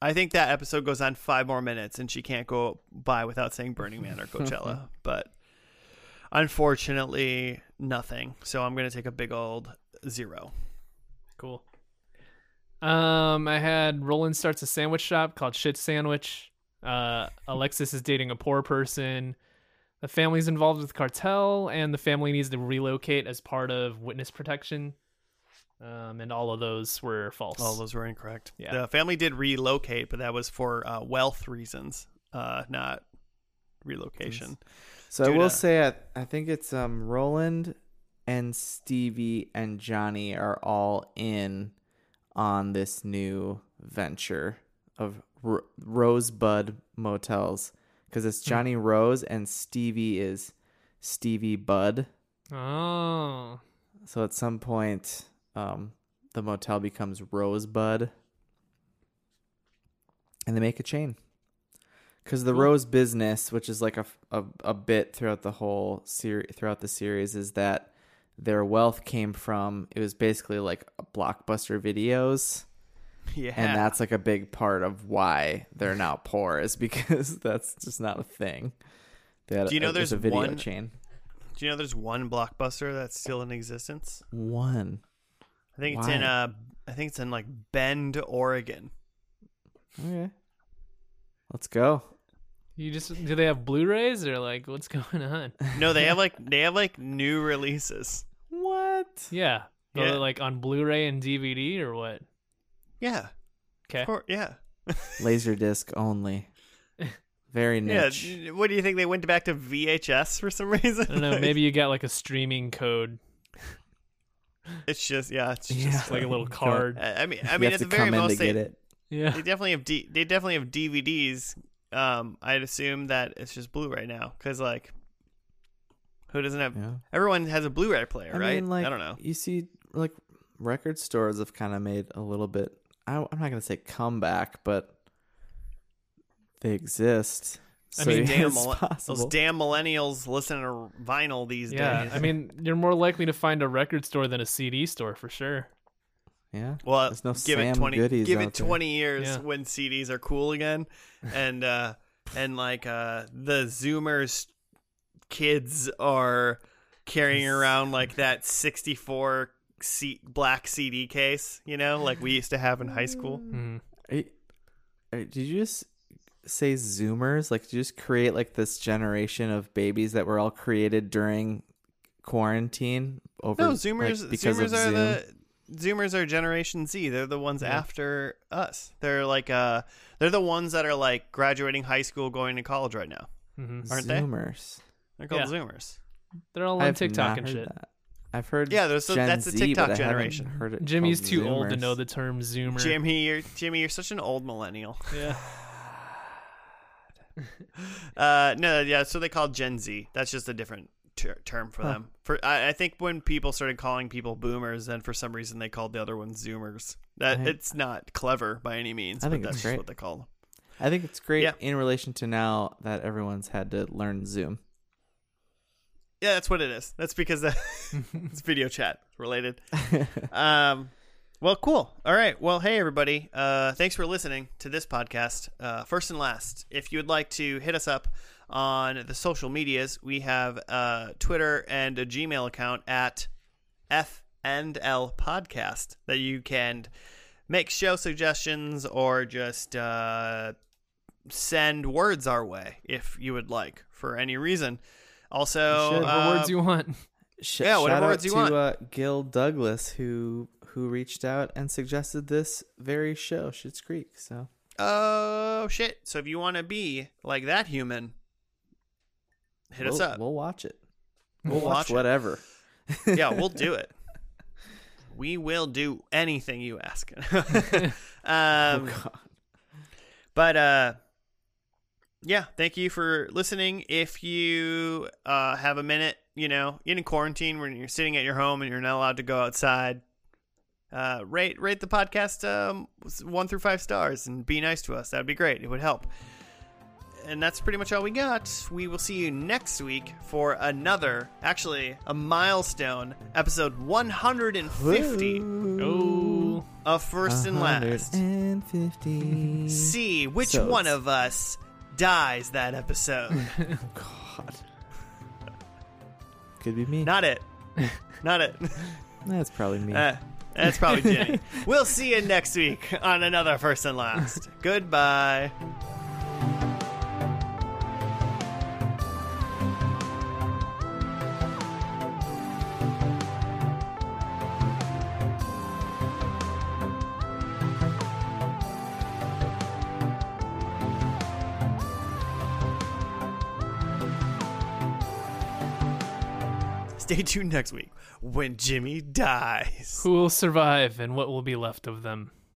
I think that episode goes on five more minutes, and she can't go by without saying Burning Man or Coachella. but unfortunately, nothing. So I'm gonna take a big old zero. Cool. Um, I had Roland starts a sandwich shop called Shit Sandwich. Uh, Alexis is dating a poor person. The family's involved with cartel, and the family needs to relocate as part of witness protection. Um, and all of those were false. All those were incorrect. Yeah. The family did relocate, but that was for uh, wealth reasons, uh, not relocation. So I will uh, say, I, I think it's um Roland and Stevie and Johnny are all in on this new venture of R- Rosebud Motels because it's Johnny Rose and Stevie is Stevie Bud. Oh, So at some point, um, the motel becomes Rosebud, and they make a chain. Because the Cool. Rose business, which is like a, a, a bit throughout the whole series, throughout the series, is that their wealth came from it was basically like blockbuster videos, Yeah, and that's like a big part of why they're now poor is because that's just not a thing. They had Do you know it there's a video one- chain? Do you know there's one blockbuster that's still in existence? One. I think it's in Why? uh, I think it's in like Bend, Oregon. Okay. Let's go. you just do they have Blu-rays or like what's going on? No, they have like they have like new releases. What? Yeah, Yeah. like on Blu-ray and DVD or what? Yeah, Okay, of yeah. Laser disc only. Very niche. Yeah, what do you think they went back to VHS for some reason? I don't know. Maybe you got like a streaming code, it's just yeah, it's just Yeah. like a little card. I I mean, I mean, have at the very most, to they, get it. Yeah, they definitely have D, they definitely have DVDs. Um, I'd assume that it's just Blu-ray now, because like, who doesn't have? Yeah. Everyone has a Blu-ray player, I right? mean, like, I don't know. You see, like, record stores have kind of made a little bit. I, I'm not gonna say comeback, but they exist. I mean, yeah, damn, it's those damn millennials listen to vinyl these yeah. days. I mean, you're more likely to find a record store than a CD store for sure. yeah. Well, There's no give Sam it twenty. Goodies Give out it there. twenty years Yeah. when CDs are cool again, and uh, and like uh, the Zoomers kids are carrying around like that sixty-four C- black CD case, you know, like we used to have in high school. Mhm. Are you- are- did you just say Zoomers? Like, you just create like this generation of babies that were all created during quarantine over No, like, Zoomers. because Zoomers of are Zoom. the Zoomers are Generation Z. They're the ones Yeah. after us. They're like uh, they're the ones that are like graduating high school, going to college right now. hmm aren't they? Zoomers. They're called Yeah. Zoomers. They're all on I've TikTok not and heard shit. that. I've heard Yeah, there's a- that's the Z, TikTok but generation. Heard it Jimmy's called too old to know the term Zoomer. Jimmy, you're Jimmy. You're such an old millennial. Yeah. Uh, no, yeah. So they call Gen Z. That's just a different ter- term for Huh. them. For I, I think when people started calling people boomers, then for some reason they called the other ones Zoomers. That I- it's not clever by any means. I but think that's just great. what they call them. I think it's great Yeah. in relation to now that everyone's had to learn Zoom. Yeah, that's what it is. That's because the, it's video chat related. Um, well, cool. All right. Well, hey everybody. Uh, thanks for listening to this podcast. Uh, first and last, if you would like to hit us up on the social medias, we have uh, Twitter and a Gmail account at F and L Podcast that you can make show suggestions or just uh, send words our way if you would like for any reason. Also, should. Whatever uh, words you want. Sh- Yeah, whatever shout words out you to, want. Uh, Gil Douglas, who who reached out and suggested this very show, Schitt's Creek. So Oh shit! So if you want to be like that human, hit us we'll, up. We'll watch it. We'll We'll, watch, watch it. whatever. yeah, we'll do it. We will do anything you ask. um, oh God. but uh, yeah, thank you for listening. If you uh, have a minute, you know, in quarantine when you're sitting at your home and you're not allowed to go outside, uh, rate rate the podcast um, one through five stars and be nice to us. That'd be great. It would help. And that's pretty much all we got. We will see you next week for another, actually, a milestone episode 150 Oh. of First and Last. 150. See which So one of us dies that episode. God. Could be me. Not it. Not it. That's probably me. Uh, that's probably Jenny. we'll see you next week on another First and Last. Goodbye. Stay tuned next week when Jimmy dies. Who will survive and what will be left of them?